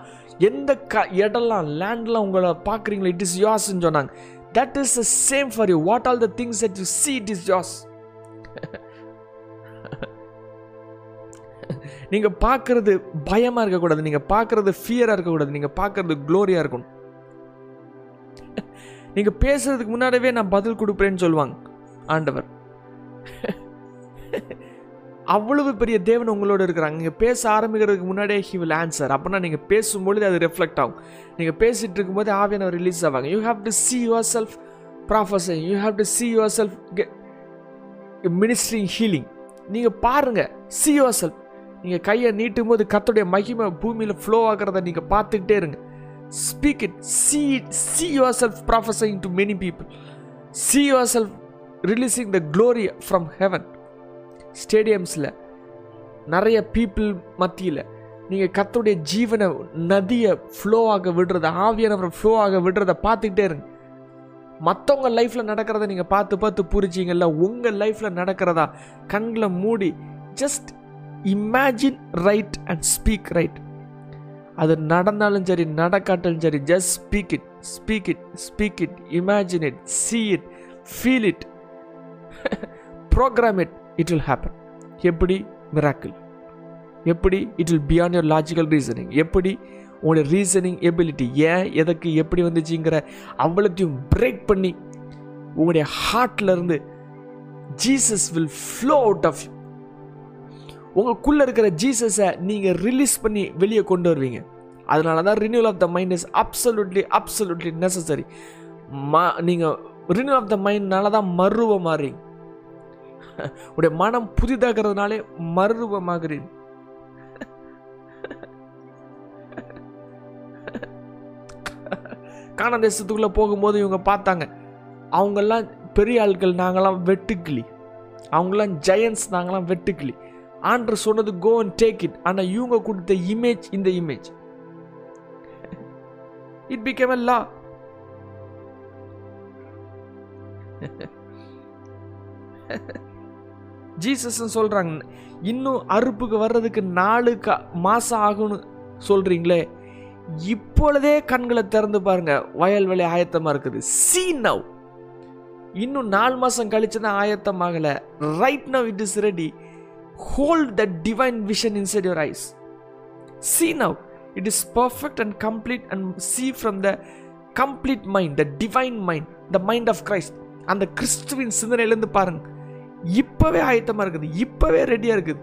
எந்த க இடம்லாம் லேண்ட்லாம் உங்களை பார்க்குறீங்களோ இட் இஸ் யோஸ்ன்னு சொன்னாங்க. That is the same for you what all the things that you see it is yours நீங்கள் பார்க்குறது பயமாக இருக்கக்கூடாது. நீங்கள் பார்க்கறது ஃபியராக இருக்கக்கூடாது. நீங்கள் பார்க்கறது க்ளோரியாக இருக்கணும். நீங்கள் பேசுறதுக்கு முன்னாடியே நான் பதில் கொடுப்பேன்னு சொல்லுவாங்க. ஆண்டவர். அவ்வளவு பெரிய தேவன் உங்களோட இருக்கிறாங்க. நீங்கள் பேச ஆரம்பிக்கிறதுக்கு முன்னாடியே ஹி வில் ஆன்சர் அப்படின்னா நீங்கள் பேசும்பொழுது அது ரெஃப்ளெக்ட் ஆகும். நீங்கள் பேசிகிட்டு இருக்கும்போது ஆவியானவர் ரிலீஸ் ஆவாங்க. You have to see yourself ப்ராஃபஸை you have to see yourself ministering healing நீங்கள் பாருங்கள் சி யுவர் செல்ஃப் நீங்கள் கையை நீட்டும் போது கத்துடைய மகிமை பூமியில் ஃப்ளோ ஆகிறத நீங்கள் பார்த்துக்கிட்டே இருங்க. Speak it see it see yourself prophesying to many people see yourself releasing the glory from heaven ஸ்டேடியம்ஸில் நிறைய பீப்புள் மத்தியில் நீங்கள் கத்துடைய ஜீவனை நதியை ஃப்ளோ ஆக விடுறத ஆவியானவரை ஃப்ளோ ஆக விடுறத பார்த்துக்கிட்டே இருங்க. மற்றவங்க லைஃப்பில் நடக்கிறத நீங்கள் பார்த்து பார்த்து புரிச்சிங்கல்ல உங்கள் லைஃப்பில் நடக்கிறதா கண்களை மூடி just imagine right and speak right அது நடந்தாலும் சரி நடக்காட்டாலும் சரி just speak it speak it speak it imagine it see it feel it program it it will happen எப்படி? மிராக்கிள் எப்படி? It will beyond your logical reasoning எப்படி? உங்களுடைய reasoning ability ஏன் எதற்கு எப்படி வந்துச்சுங்கிற அவ்வளோத்தையும் பிரேக் பண்ணி உங்களுடைய ஹார்ட்லேருந்து Jesus will flow out of உங்களுக்குள்ளே இருக்கிற ஜீசஸை நீங்கள் ரிலீஸ் பண்ணி வெளியே கொண்டு வருவீங்க. அதனால தான் renewal of the mind is absolutely absolutely necessary மா நீங்கள் ரினியூல் ஆஃப் த மைண்ட்னால தான் மருவ மாறீங்க உடைய மனம் புதிதாகிறதுனாலே மருவமாகிறீங்க. காண தேசத்துக்குள்ளே போகும்போது இவங்க பார்த்தாங்க அவங்கெல்லாம் பெரிய ஆட்கள் நாங்களாம் வெட்டுக்கிளி. அவங்களாம் ஜெயன்ஸ் நாங்களாம் வெட்டுக்கிளி. ஆண்டு சொன்னது கோ அண்ட் டேக் இட் ஆனால் இவங்க கொடுத்த இமேஜ் இந்த image it became a law Jesus சொல்றாங்க. இன்னும் அறுப்புக்கு வர்றதுக்கு நாலு க மாசம் ஆகும்னு சொல்றீங்களே? இப்பொழுதே கண்களை திறந்து பாருங்க. வயல்வெளி ஆயத்தமா இருக்குது. சி நவ் இன்னும் நாலு மாசம் கழிச்சு தான் ஆயத்தமாகல. Right now it is ready hold the divine vision inside your eyes see now it is perfect and complete and see from the complete mind the divine mind the mind of Christ அந்த கிறிஸ்துவின் சிந்தனையிலேருந்து பாருங்க. இப்போவே ஆயத்தமாக இருக்குது. இப்போவே ரெடியாக இருக்குது.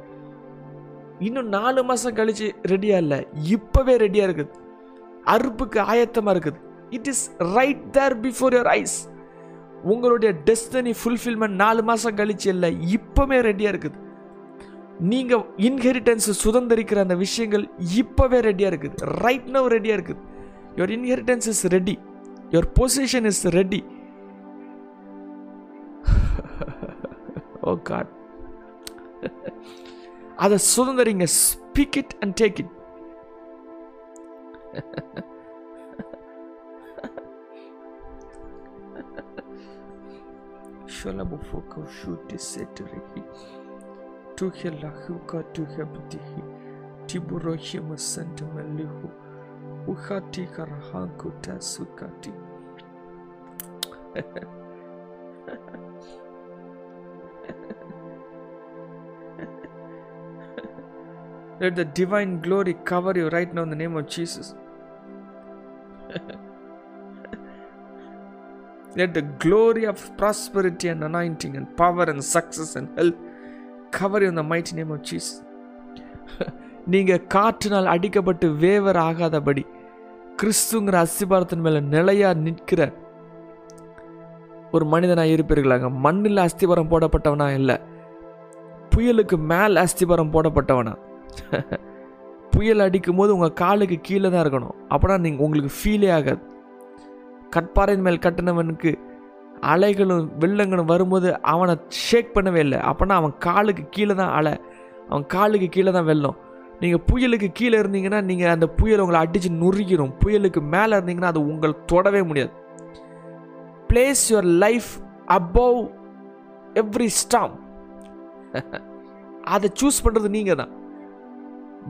இன்னும் நாலு மாதம் கழிச்சு ரெடியாக இல்லை. இப்போவே ரெடியாக இருக்குது. அறுப்புக்கு ஆயத்தமாக இருக்குது. It is right there before your eyes உங்களுடைய டெஸ்டினி ஃபுல்ஃபில்மெண்ட் நாலு மாதம் கழிச்சு இல்லை. இப்போவே ரெடியாக இருக்குது. நீங்க இன்ஹெரிட்டன்ஸ் சுதந்திரிக்கிற அந்த விஷயங்கள் இப்பவே ரெடியா இருக்குது. ரைட் நவ் ரெடியா இருக்குது. Your inheritance is ready your position is ready oh God அதை சுதந்திரிங்க. Speak it and take it Shalabufuka tuhebdihi tiburohima sentimelihu uhati karahanku Let the divine glory cover you right now in the name of Jesus. Let the glory of prosperity and anointing and power and success and health cover இந்த in name of Jesus நீங்கள் காற்றினால் அடிக்கப்பட்டு waiver ஆகாதபடி கிறிஸ்துங்கிற அஸ்திபாரத்தின் மேலே நிலையாக நிற்கிற ஒரு மனிதனாக இருப்பீர்களாங்க. மண்ணில் அஸ்திபாரம் போடப்பட்டவனா இல்லை. புயலுக்கு மேல் அஸ்திபாரம் போடப்பட்டவனா. புயல் அடிக்கும் போது உங்கள் காலுக்கு கீழே தான் இருக்கணும். அப்போனா நீங்கள் உங்களுக்கு ஃபீலே ஆகாது. கட்பாறையின் மேல் கட்டினவனுக்கு அலைகளும் வெள்ளங்களும் வரும்போது அவனை ஷேக் பண்ணவே இல்லை. அப்போனா அவன் காலுக்கு கீழே தான் அலை. அவன் காலுக்கு கீழே தான் வெள்ளம் நீங்கள் புயலுக்கு கீழே இருந்தீங்கன்னா நீங்கள் அந்த புயல் உங்களை அடித்து நுறுக்கிடும் புயலுக்கு மேலே இருந்தீங்கன்னா அது உங்களை தொடவே முடியாது. Place your life above every storm அதை சூஸ் பண்ணுறது நீங்கள் தான்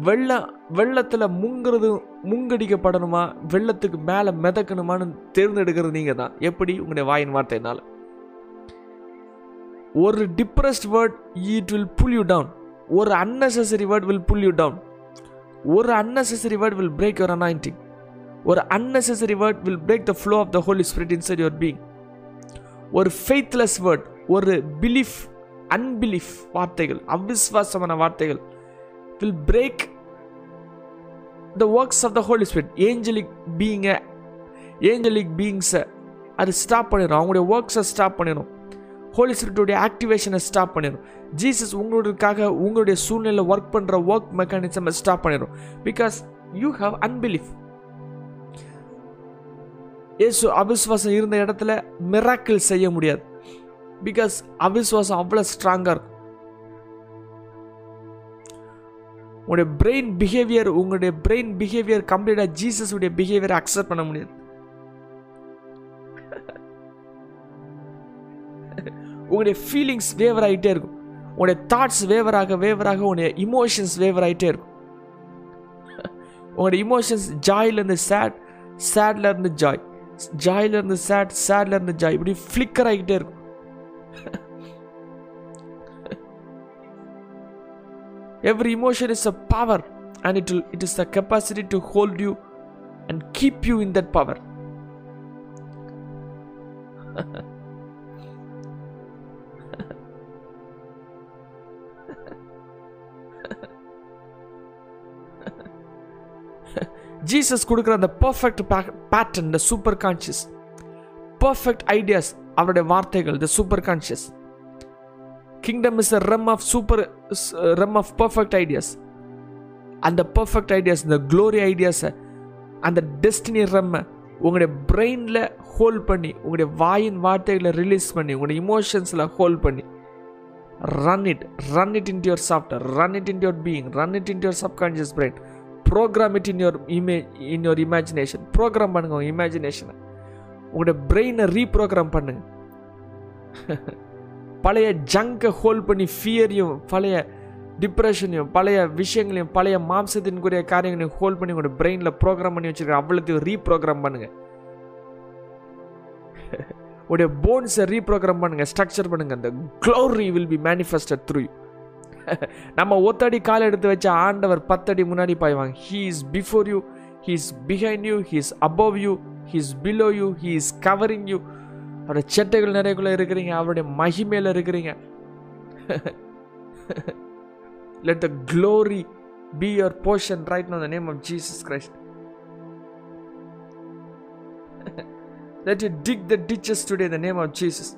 வெள்ளம் வெள்ளத்தில் முங்கிறது முங்கடிக்கப்படணுமா? வெள்ளத்துக்கு மேலே மிதக்கணுமான்னு தேர்ந்தெடுக்கிறது நீங்கள் தான் எப்படி? உங்களுடைய வாயின் வார்த்தையினால். ஒரு depressed word it will pull you down ஒரு unnecessary word will pull you down ஒரு unnecessary word will break your anointing ஒரு unnecessary word will break the flow of the Holy Spirit inside your being ஒரு faithless word ஒரு belief unbelief வார்த்தைகள் அவிஸ்வாசமான வார்த்தைகள் will break the works of the Holy Spirit angelic பீயிங்கை angelic பீயிங்ஸை அது stop பண்ணிடும் அவங்களுடைய ஒர்க்ஸை ஸ்டாப் பண்ணிடும் ஹோலி ஸ்பிரிட்டுடைய ஆக்டிவேஷனை ஸ்டாப் பண்ணிடும் ஜீசஸ் உங்களுக்காக உங்களுடைய சூழ்நிலை ஒர்க் பண்ணுற ஒர்க் மெக்கானிசமை ஸ்டாப் பண்ணிடும் because you have unbelief Yesu அவிஸ்வாசம் இருந்த இடத்துல மிராக்கிள் செய்ய முடியாது. பிகாஸ் அவிஸ்வாசம் அவ்வளோ ஸ்ட்ராங்காக இருக்கும். உங்களுடைய பிரெயின் பிஹேவியர் உங்களுடைய பிரெயின் பிஹேவியர் கம்ப்ளீட்டாக ஜீசஸ் உடைய பிஹேவியரை அக்செப்ட் பண்ண முடியாது. உங்களுடைய ஃபீலிங்ஸ் வேவர் ஆகிட்டே இருக்கும். உங்களுடைய தாட்ஸ் வேவராக வேவராக உங்களுடைய இமோஷன்ஸ் வேவர் ஆகிட்டே இருக்கும். உங்களுடைய இமோஷன்ஸ் ஜாயிலேருந்து சேட் சேட்லேருந்து ஜாய் ஜாயிலேருந்து சேட் சேட்லேருந்து ஜாய் இப்படி ஃப்ளிக்கர் ஆகிட்டே இருக்கும். every emotion is a power and it will it is the capacity to hold you and keep you in that power Jesus கொடுக்குற அந்த perfect pattern the super conscious perfect ideas அவருடைய வார்த்தைகள் the super conscious kingdom is a realm of super realm of perfect ideas அந்த perfect ideas இந்த glory ஐடியாஸை அந்த destiny ரம்மை உங்களுடைய பிரெயினில் ஹோல்ட் பண்ணி உங்களுடைய வாயின் வார்த்தைகளை ரிலீஸ் பண்ணி உங்களுடைய இமோஷன்ஸில் ஹோல்ட் பண்ணி run it run it in your software run it in your being run it in your subconscious brain program it in your image in your imagination program பண்ணுங்க உங்கள் இமேஜினேஷனை உங்களுடைய பிரெயினை ரீப்ரோக்ராம் பண்ணுங்க. பழைய ஜங்கை ஹோல்ட் பண்ணி ஃபியரையும் பழைய டிப்ரெஷனையும் பழைய விஷயங்களையும் பழைய மாம்சத்தின்குரிய காரியங்களையும் ஹோல்ட் பண்ணி உங்களோட பிரெயினில் ப்ரோக்ராம் பண்ணி வச்சுருக்கேன் அவ்வளோத்தையும் ரீப்ரோக்ராம் பண்ணுங்கள் உடைய போன்ஸை ரீப்ரோக்ராம் பண்ணுங்கள் ஸ்ட்ரக்சர் பண்ணுங்கள் அந்த glory will be manifested through நம்ம ஒத்தடி கால் எடுத்து வச்ச ஆண்டவர் பத்தடி முன்னாடி பாய்வாங்க. He is before you he is behind you he is above you he is below you he is covering you அவருடைய செட்டைகள் நிறையக்குள்ள இருக்கிறீங்க அவருடைய மகிமையில் இருக்கிறீங்க. Let the glory be your portion right no the name of Jesus Christ let you dig the ditches today the name of Jesus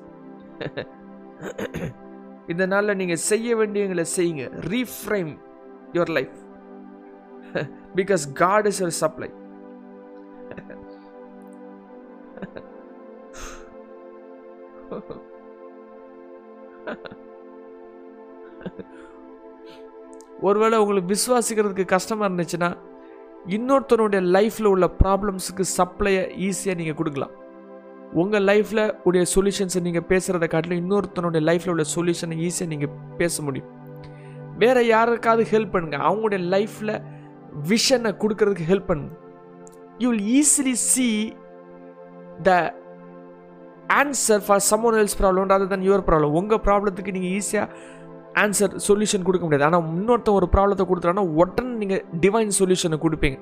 இந்த நாளில் நீங்கள் செய்ய வேண்டியங்களை செய்யுங்க. Reframe your life because God is your supply ஒருவேளை உங்களுக்கு விசுவாசிக்கிறதுக்கு கஷ்டமாக இருந்துச்சுன்னா இன்னொருத்தனுடைய லைஃப்பில் உள்ள ப்ராப்ளம்ஸுக்கு சப்ளையை ஈஸியாக நீங்கள் கொடுக்கலாம். உங்கள் லைஃப்பில் உடைய சொல்யூஷன்ஸை நீங்கள் பேசுகிறத காட்டிலும் இன்னொருத்தனுடைய லைஃப்பில் உள்ள சொல்யூஷனை ஈஸியாக நீங்கள் பேச முடியும். வேறு யாருக்காவது ஹெல்ப் பண்ணுங்க. அவங்களுடைய லைஃப்பில் விஷனை கொடுக்கறதுக்கு ஹெல்ப் பண்ணுங்க. You will easily see the answer for someone else problem rather than your problem உங்கள் ப்ராப்ளத்துக்கு நீங்கள் ஈஸியாக ஆன்சர் சொல்யூஷன் கொடுக்க முடியாது. ஆனால் இன்னொருத்தன் ஒரு ப்ராப்ளத்தை கொடுத்துட்டானா உடனே நீங்கள் டிவைன் சொல்யூஷனை கொடுப்பீங்க.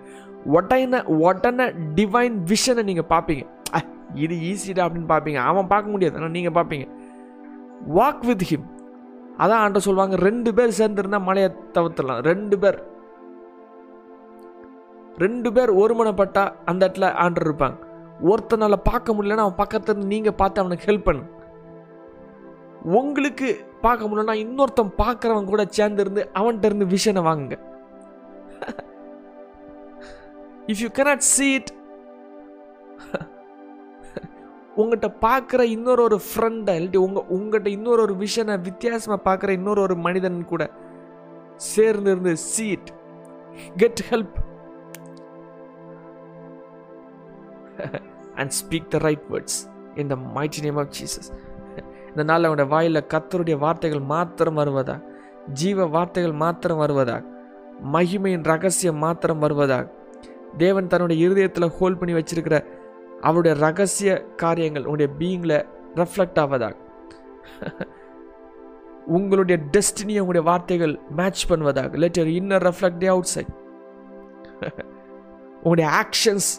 உடனே உடனே டிவைன் விஷனை நீங்கள் பார்ப்பீங்க. இது ஈஸிடா அப்படின்னு பார்ப்பீங்க. அவன் பார்க்க முடியாது. ஆனால் நீங்கள் பார்ப்பீங்க. வாக் வித் ஹிம் அதான் ஆண்ட சொல்லுவாங்க ரெண்டு பேர் சேர்ந்துருந்தா மலையை தவிர்த்துடலாம். ரெண்டு பேர். ரெண்டு பேர் ஒருமனப்பட்டா அந்த இடத்துல ஆண்டர் இருப்பாங்க. ஒருத்தனால் பார்க்க முடியலன்னா அவன் பக்கத்துல இருந்து பார்த்து அவனுக்கு ஹெல்ப் பண்ணு. உங்களுக்கு பார்க்க முடியலன்னா இன்னொருத்தன் பார்க்குறவன் கூட சேர்ந்துருந்து அவன்கிட்ட இருந்து விஷனை வாங்குங்க. If you cannot see it உங்கள்கிட்ட பார்க்குற இன்னொரு ஒரு ஃப்ரெண்டை இல்லாட்டி உங்கள் உங்கள்கிட்ட இன்னொரு ஒரு விஷனை வித்தியாசமாக பார்க்குற இன்னொரு ஒரு மனிதன் கூட சேர்ந்து இருந்து seat get help and speak the right words in the mighty name of Jesus இந்த நாளில் அவனுடைய வாயில் கத்தருடைய வார்த்தைகள் மாத்திரம் வருவதா? ஜீவ வார்த்தைகள் மாத்திரம் வருவதா? மகிமையின் ரகசியம் மாத்திரம் வருவதா? தேவன் தன்னுடைய இருதயத்தில் ஹோல்ட் பண்ணி வச்சிருக்கிற அவருடைய ரகசிய காரியங்கள் உங்களுடைய பீயிங்கில் ரெஃப்ளெக்ட் ஆவதா? உங்களுடைய டெஸ்டினியை உங்களுடைய வார்த்தைகள் match பண்ணுவதாக let your inner reflect outside உங்களுடைய ஆக்ஷன்ஸ்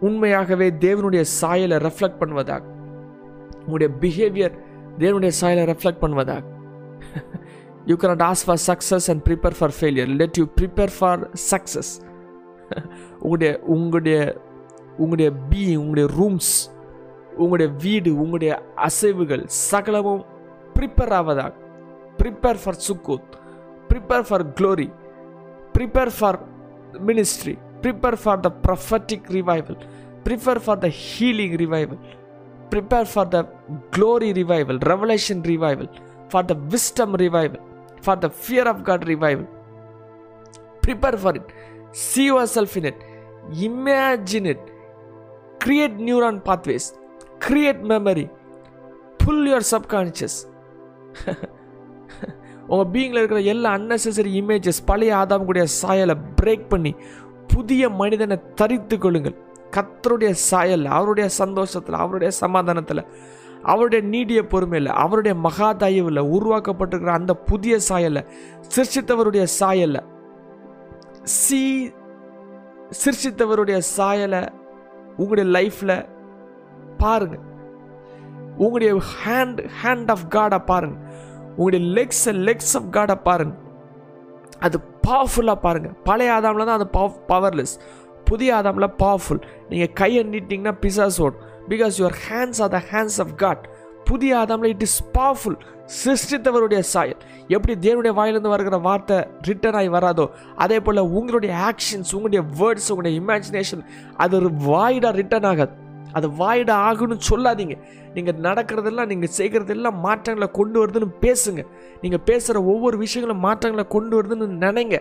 உண்மையாகவே தேவனுடைய சாயலை ரெஃப்ளெக்ட் பண்ணுவதாக உங்களுடைய பிஹேவியர் தேவனுடைய சாயலை reflect பண்ணுவதாக. You cannot ask for success and prepare for failure let you prepare for success உங்களுடைய உங்களுடைய உங்களுடைய பீ உங்களுடைய ரூம்ஸ் உங்களுடைய வீடு உங்களுடைய அசைவுகள் சகலமும் prepare ஆவதாக. Prepare for Sukkot prepare for glory prepare for ministry prepare for the prophetic revival prepare for the healing revival prepare for the glory revival, revelation revival, for the wisdom revival, for the fear of God revival. Prepare for it. See yourself in it. Imagine it. Create neuron pathways. Create memory. Pull your subconscious. உங்கள் பீயிங்கில் இருக்கிற எல்லா unnecessary images பழைய ஆதாம் கூடிய சாயலை break பண்ணி புதிய மனிதனை தரித்து கொள்ளுங்கள் கத்தருடைய சாயல் அவருடைய சந்தோஷத்தில் அவருடைய சமாதானத்தில் அவருடைய நீடிய பொறுமையில் அவருடைய மகா தயவில் உருவாக்கப்பட்டிருக்கிற அந்த புதிய சாயலை சிருஷ்டித்தவருடைய சாயலை சி சிருஷ்டித்தவருடைய சாயலை உங்களுடைய லைஃப்பில் பாருங்கள் உங்களுடைய ஹேண்ட் ஹேண்ட் ஆஃப் காடை பாருங்கள் உங்களுடைய லெக்ஸ் லெக்ஸ் ஆஃப் காடை பாருங்கள் அது பவர்ஃபுல்லாக பாருங்கள் பழைய ஆதாமில் தான் அது பவர் பவர்லெஸ் புதிய ஆதாமில் பவர்ஃபுல் நீங்கள் கையை நீட்டிங்கன்னா பிசாஸ் ஓடும். Because your hands are the hands of God புதிய ஆதாமில் இட் இஸ் பவர்ஃபுல் சிருஷ்டித்தவருடைய சாயல். எப்படி தேவனுடைய வாயிலிருந்து வருகிற வார்த்தை ரிட்டர்ன் ஆகி வராதோ அதே போல் உங்களுடைய ஆக்ஷன்ஸ் உங்களுடைய வேர்ட்ஸ் உங்களுடைய இமேஜினேஷன் அது ஒரு வாய்டாக ரிட்டர்ன் ஆகாது. அது வாய்டா ஆகுன்னு சொல்லாதீங்க. நீங்கள் நடக்கிறதெல்லாம் நீங்கள் செய்கிறதெல்லாம் மாற்றங்களை கொண்டு வருதுன்னு பேசுங்க. நீங்கள் பேசுகிற ஒவ்வொரு விஷயங்களும் மாற்றங்களை கொண்டு வருதுன்னு நினைங்க.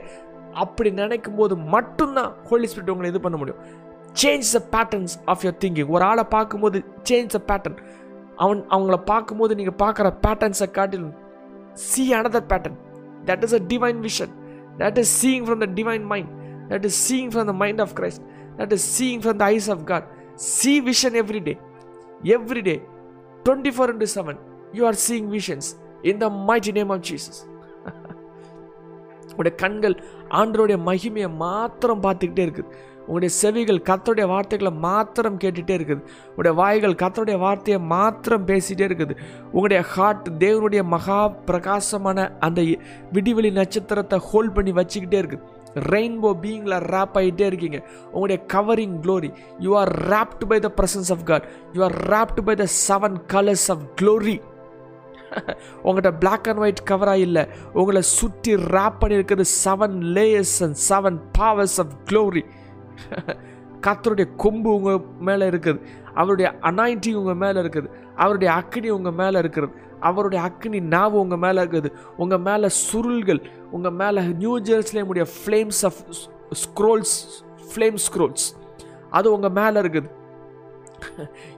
அப்படி நினைக்கும் போது மட்டும்தான் ஹோலி ஸ்பிரிட் உங்களை இது பண்ண முடியும் change the patterns of your thinking ஒரு ஆளை பார்க்கும்போது சேஞ்ச் த பேட்டர்ன் அவன் அவங்கள பார்க்கும்போது நீங்கள் பார்க்குற பேட்டர்ன்ஸை காட்டிலும் see another pattern that is a divine vision that is seeing from the divine mind that is seeing from the mind of Christ that is seeing from the eyes of God see vision every day every day twenty four into seven you are seeing visions in the mighty name of Jesus உடைய கண்கள் ஆண்டருடைய மகிமையை மாத்திரம் பார்த்துக்கிட்டே இருக்குது. உங்களுடைய செவிகள் கத்தருடைய வார்த்தைகளை மாத்திரம் கேட்டுகிட்டே இருக்குது. உங்களுடைய வாய்கள் கத்தருடைய வார்த்தையை மாத்திரம் பேசிகிட்டே இருக்குது. உங்களுடைய ஹார்ட் தேவனுடைய மகா பிரகாசமான அந்த விடிவெளி நட்சத்திரத்தை ஹோல்ட் பண்ணி வச்சுக்கிட்டே இருக்குது. ரெயின்போ பீயிங்கில் ரேப் ஆகிட்டே இருக்கீங்க. உங்களுடைய covering glory you are wrapped by the presence of God you are wrapped by the seven colours of glory உங்கள்கிட்ட பிளாக் அண்ட் ஒயிட் கவராக இல்லை. உங்களை சுற்றி ரேப் பண்ணியிருக்கிறது seven layers and seven powers of glory கத்தருடைய கொம்பு உங்கள் மேலே இருக்குது. அவருடைய அனாயிட்டி உங்கள் மேலே இருக்குது. அவருடைய அக்னி உங்கள் மேலே இருக்கிறது அவருடைய அக்னி நாவு உங்கள் மேலே இருக்குது. உங்கள் மேலே சுருள்கள் உங்கள் மேலே new ஜெர்ஸ்லேமுடைய flames of scrolls flame scrolls அது உங்கள் மேலே இருக்குது.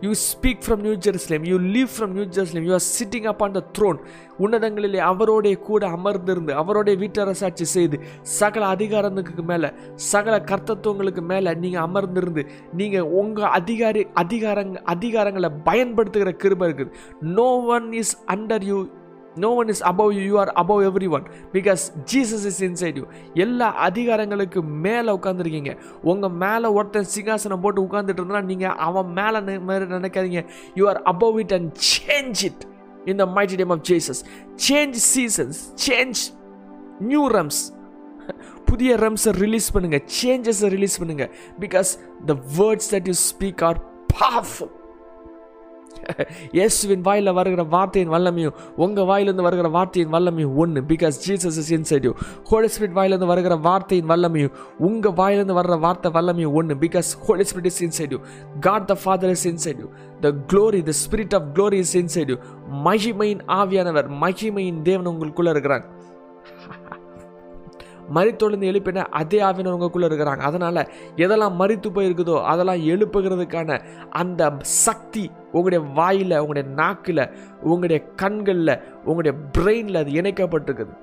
You speak from New Jerusalem you leave from New Jerusalem you are sitting up on the throne உன்னதங்களிலே அவரோடைய கூட அமர்ந்திருந்து அவருடைய வீட்டரசாட்சி செய்து சகல அதிகாரத்துக்கு மேலே சகல கர்த்தத்துவங்களுக்கு மேலே நீங்கள் அமர்ந்திருந்து நீங்கள் உங்கள் அதிகாரி அதிகாரங்க அதிகாரங்களை பயன்படுத்துகிற கிருபை இருக்குது. No one is under you no one is above you you are above everyone because Jesus is inside you எல்லா அதிகாரங்களுக்கு மேலே உட்காந்துருக்கீங்க உங்கள் மேலே ஒருத்தன் சிங்காசனம் போட்டு உட்காந்துட்டு இருந்தா நீங்கள் அவன் மேலே மாதிரி நினைக்காதீங்க. You are above it and change it in the mighty name of Jesus change seasons change new realms புதிய ரம்ஸை ரிலீஸ் பண்ணுங்கள் சேஞ்சஸை ரிலீஸ் பண்ணுங்கள் because the words that you speak are powerful இயேசுவின் வாயில் வருகிற வார்த்தையின் வல்லமையும் உங்கள் வாயிலிருந்து வருகிற வார்த்தையின் வல்லமையும் ஒன்று because Jesus is inside you Holy Spirit வாயிலிருந்து வருகிற வார்த்தையின் வல்லமையும் உங்கள் வாயிலிருந்து வர்ற வார்த்தை வல்லமையும் ஒன்று because Holy Spirit is inside you God the Father is inside you the glory the spirit of glory is inside you மகிமையின் ஆவியானவர் மகிமையின் தேவன் உங்களுக்குள்ளே இருக்கிறாங்க மறித்தொழுந்து எழுப்பின அதே ஆவினர் உங்களுக்குள்ளே இருக்கிறாங்க. அதனால் எதெல்லாம் மறித்து போயிருக்குதோ அதெல்லாம் எழுப்புகிறதுக்கான அந்த சக்தி உங்களுடைய வாயில் உங்களுடைய நாக்கில் உங்களுடைய கண்களில் உங்களுடைய பிரெயினில் அது இணைக்கப்பட்டிருக்குது.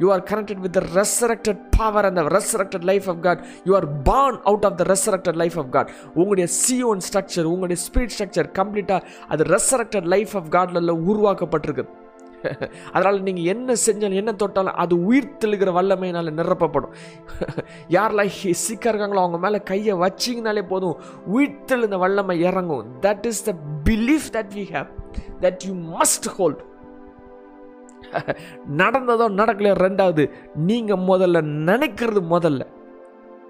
You are connected with the resurrected power and resurrected life of God you are born out of the resurrected life of God உங்களுடைய சியோன் ஸ்ட்ரக்சர் உங்களுடைய ஸ்பிரிட் ஸ்ட்ரக்சர் கம்ப்ளீட்டாக அது ரெசரக்டட் லைஃப் ஆஃப் காட்ல உருவாக்கப்பட்டிருக்குது. அதனால் நீங்கள் என்ன செஞ்சாலும் என்ன தொட்டாலும் அது உயிர் தெழுகிற வல்லமையினால் நிரப்பப்படும். யாரெல்லாம் சிக்காக இருக்காங்களோ அவங்க மேலே கையை வச்சிங்கனாலே போதும் உயிர் தெழுந்த வல்லமை இறங்கும். That is the belief that we have that you must hold நடந்ததோ நடக்கலையோ ரெண்டாவது நீங்கள் முதல்ல நினைக்கிறது முதல்ல.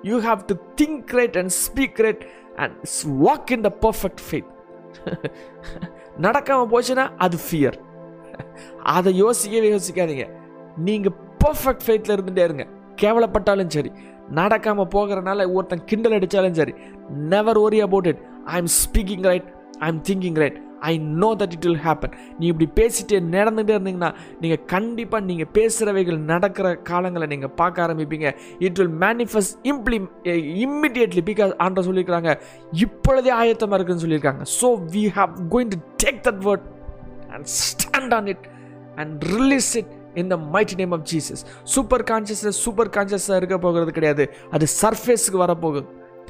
You have to think great and speak great and walk in the perfect faith நடக்காமல் போச்சுன்னா அது ஃபியர் அதை யோசிக்கவே யோசிக்காதீங்க. நீங்கள் பர்ஃபெக்ட் ஃபைட்டில் இருந்துகிட்டே இருங்க. கேவலப்பட்டாலும் சரி நடக்காமல் போகிறனால ஒருத்தன் கிண்டல் அடித்தாலும் சரி never worry about it I am speaking right I am thinking right I know that it will happen நீ இப்படி பேசிட்டே நடந்துகிட்டே இருந்தீங்கன்னா நீங்கள் கண்டிப்பாக நீங்கள் பேசுகிறவைகள் நடக்கிற காலங்களை நீங்கள் பார்க்க ஆரம்பிப்பீங்க. It will manifest imply immediately because ஆண்ட சொல்லியிருக்கிறாங்க இப்பொழுதே ஆயத்தமாக இருக்குன்னு சொல்லியிருக்காங்க. So we have going to take that word and stand on it and release it in the might name of Jesus super consciousness super கான்ஷியஸாக இருக்க போகிறது கிடையாது. அது சர்ஃபேஸுக்கு வரப்போகுது.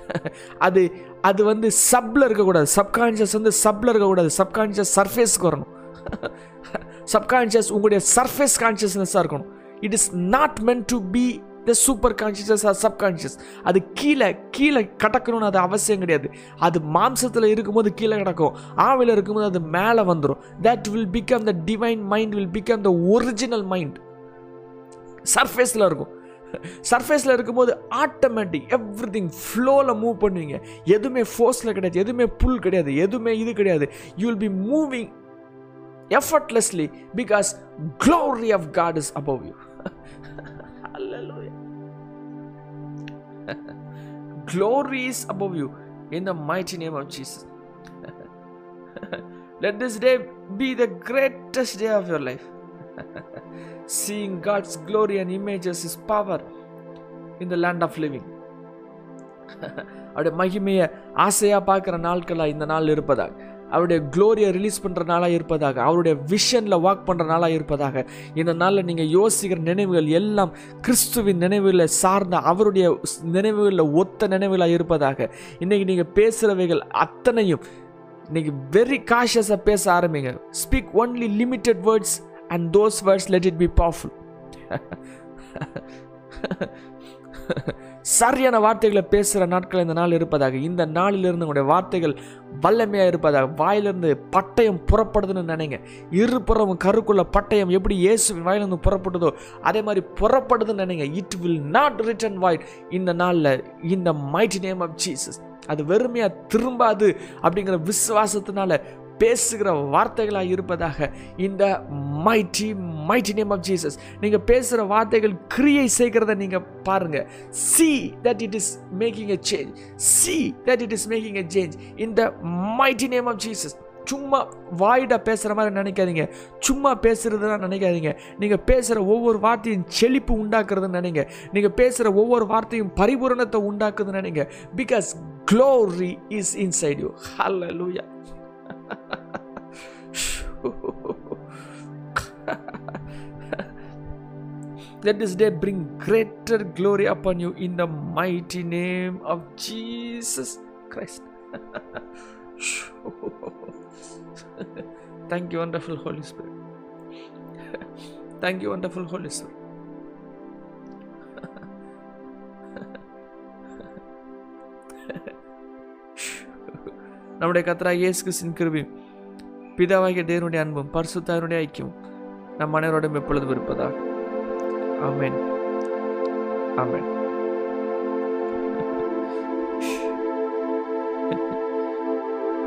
அது அது வந்து சப்பில் இருக்கக்கூடாது. சப்கான்ஷியஸ் வந்து சப்பில் இருக்கக்கூடாது. சப்கான்ஷியஸ் சர்ஃபேஸ்க்கு வரணும். சப்கான்ஷியஸ் உங்களுடைய சர்ஃபேஸ் கான்ஷியஸ்னஸாக இருக்கணும். It is not meant to be the super conscious or subconscious அது கீழே கீழே கடக்கணும்னு அது அவசியம் கிடையாது. அது மாம்சத்தில் இருக்கும்போது கீழே கிடக்கும். ஆவில இருக்கும்போது அது மேலே வந்துடும் that will become the divine mind will become the original mind சர்ஃபேஸில் இருக்கும். சர்ஃபேஸில் இருக்கும்போது ஆட்டோமேட்டிக் எவ்ரி திங் ஃப்ளோவில் மூவ் பண்ணுவீங்க. எதுவுமே ஃபோர்ஸில் கிடையாது எதுவுமே புல் கிடையாது எதுவுமே இது கிடையாது. You will be moving effortlessly because glory of God is above you அல்ல glory is above you in the mighty name of Jesus. Let this day be the greatest day of your life. Seeing God's glory and images, His power in the land of living. அவருடைய மகிமையை ஆசையாக பார்க்குற நாட்களாக இந்த நாள் இருப்பதாக அவருடைய க்ளோரியை release பண்ணுற நாளாக இருப்பதாக அவருடைய விஷனில் வாக் பண்ணுற நாளாக இருப்பதாக இந்த நாளில் நீங்கள் யோசிக்கிற நினைவுகள் எல்லாம் கிறிஸ்துவின் நினைவுகளை சார்ந்த அவருடைய நினைவுகளில் ஒத்த நினைவுகளாக இருப்பதாக. இன்றைக்கி நீங்கள் பேசுகிறவைகள் அத்தனையும் இன்றைக்கி வெரி காஷியஸாக பேச ஆரம்பிங்க. Speak only limited words and those words let it be powerful சரியான வார்த்தைகளை பேசுகிற நாட்கள் இந்த நாள் இருப்பதாக இந்த நாளிலிருந்து உங்களுடைய வார்த்தைகள் வல்லமையாக இருப்பதாக வாயிலிருந்து பட்டயம் புறப்படுதுன்னு நினைங்க. இருபுறம் கருக்குள்ள பட்டயம் எப்படி இயேசுவின் வாயிலிருந்து புறப்படுதோ அதே மாதிரி புறப்படுதுன்னு நினைங்க. It will not return void இந்த நாளில் இந்த மைட்டி நேம் ஆஃப் ஜீசஸ் அது வெறுமையாக திரும்பாது அப்படிங்கிற விசுவாசத்தினால பேசுகிற வார்த்தைகளாக இருப்பதாக இந்த mighty mighty name of Jesus நீங்கள் பேசுகிற வார்த்தைகள் கிரியை செய்கிறத நீங்கள் பாருங்கள் see that it is making a change see that it is making a change இந்த மைட்டி நேம் ஆஃப் ஜீசஸ் சும்மா வாயிடா பேசுகிற மாதிரி நினைக்காதீங்க. சும்மா பேசுகிறதுலாம் நினைக்காதீங்க. நீங்கள் பேசுகிற ஒவ்வொரு வார்த்தையும் செழிப்பு உண்டாக்குறதுன்னு நினைங்க. நீங்கள் பேசுகிற ஒவ்வொரு வார்த்தையும் பரிபூரணத்தை உண்டாக்குதுன்னு நினைங்க. Because glory is inside you hallelujah Let this day bring greater glory upon you in the mighty name of Jesus Christ. Thank you, wonderful Holy Spirit. Thank you, wonderful Holy Spirit. நம்முடைய கத்ரா இயேசு கிறிஸ்தின் கிருபையும் பிதாவாகிய தேவனுடைய அன்பும் பரிசுத்தாருடைய ஐக்கியம் நம் அனைவரோடும் எப்பொழுதும் இருப்பதாக. ஆமேன். ஆமேன்.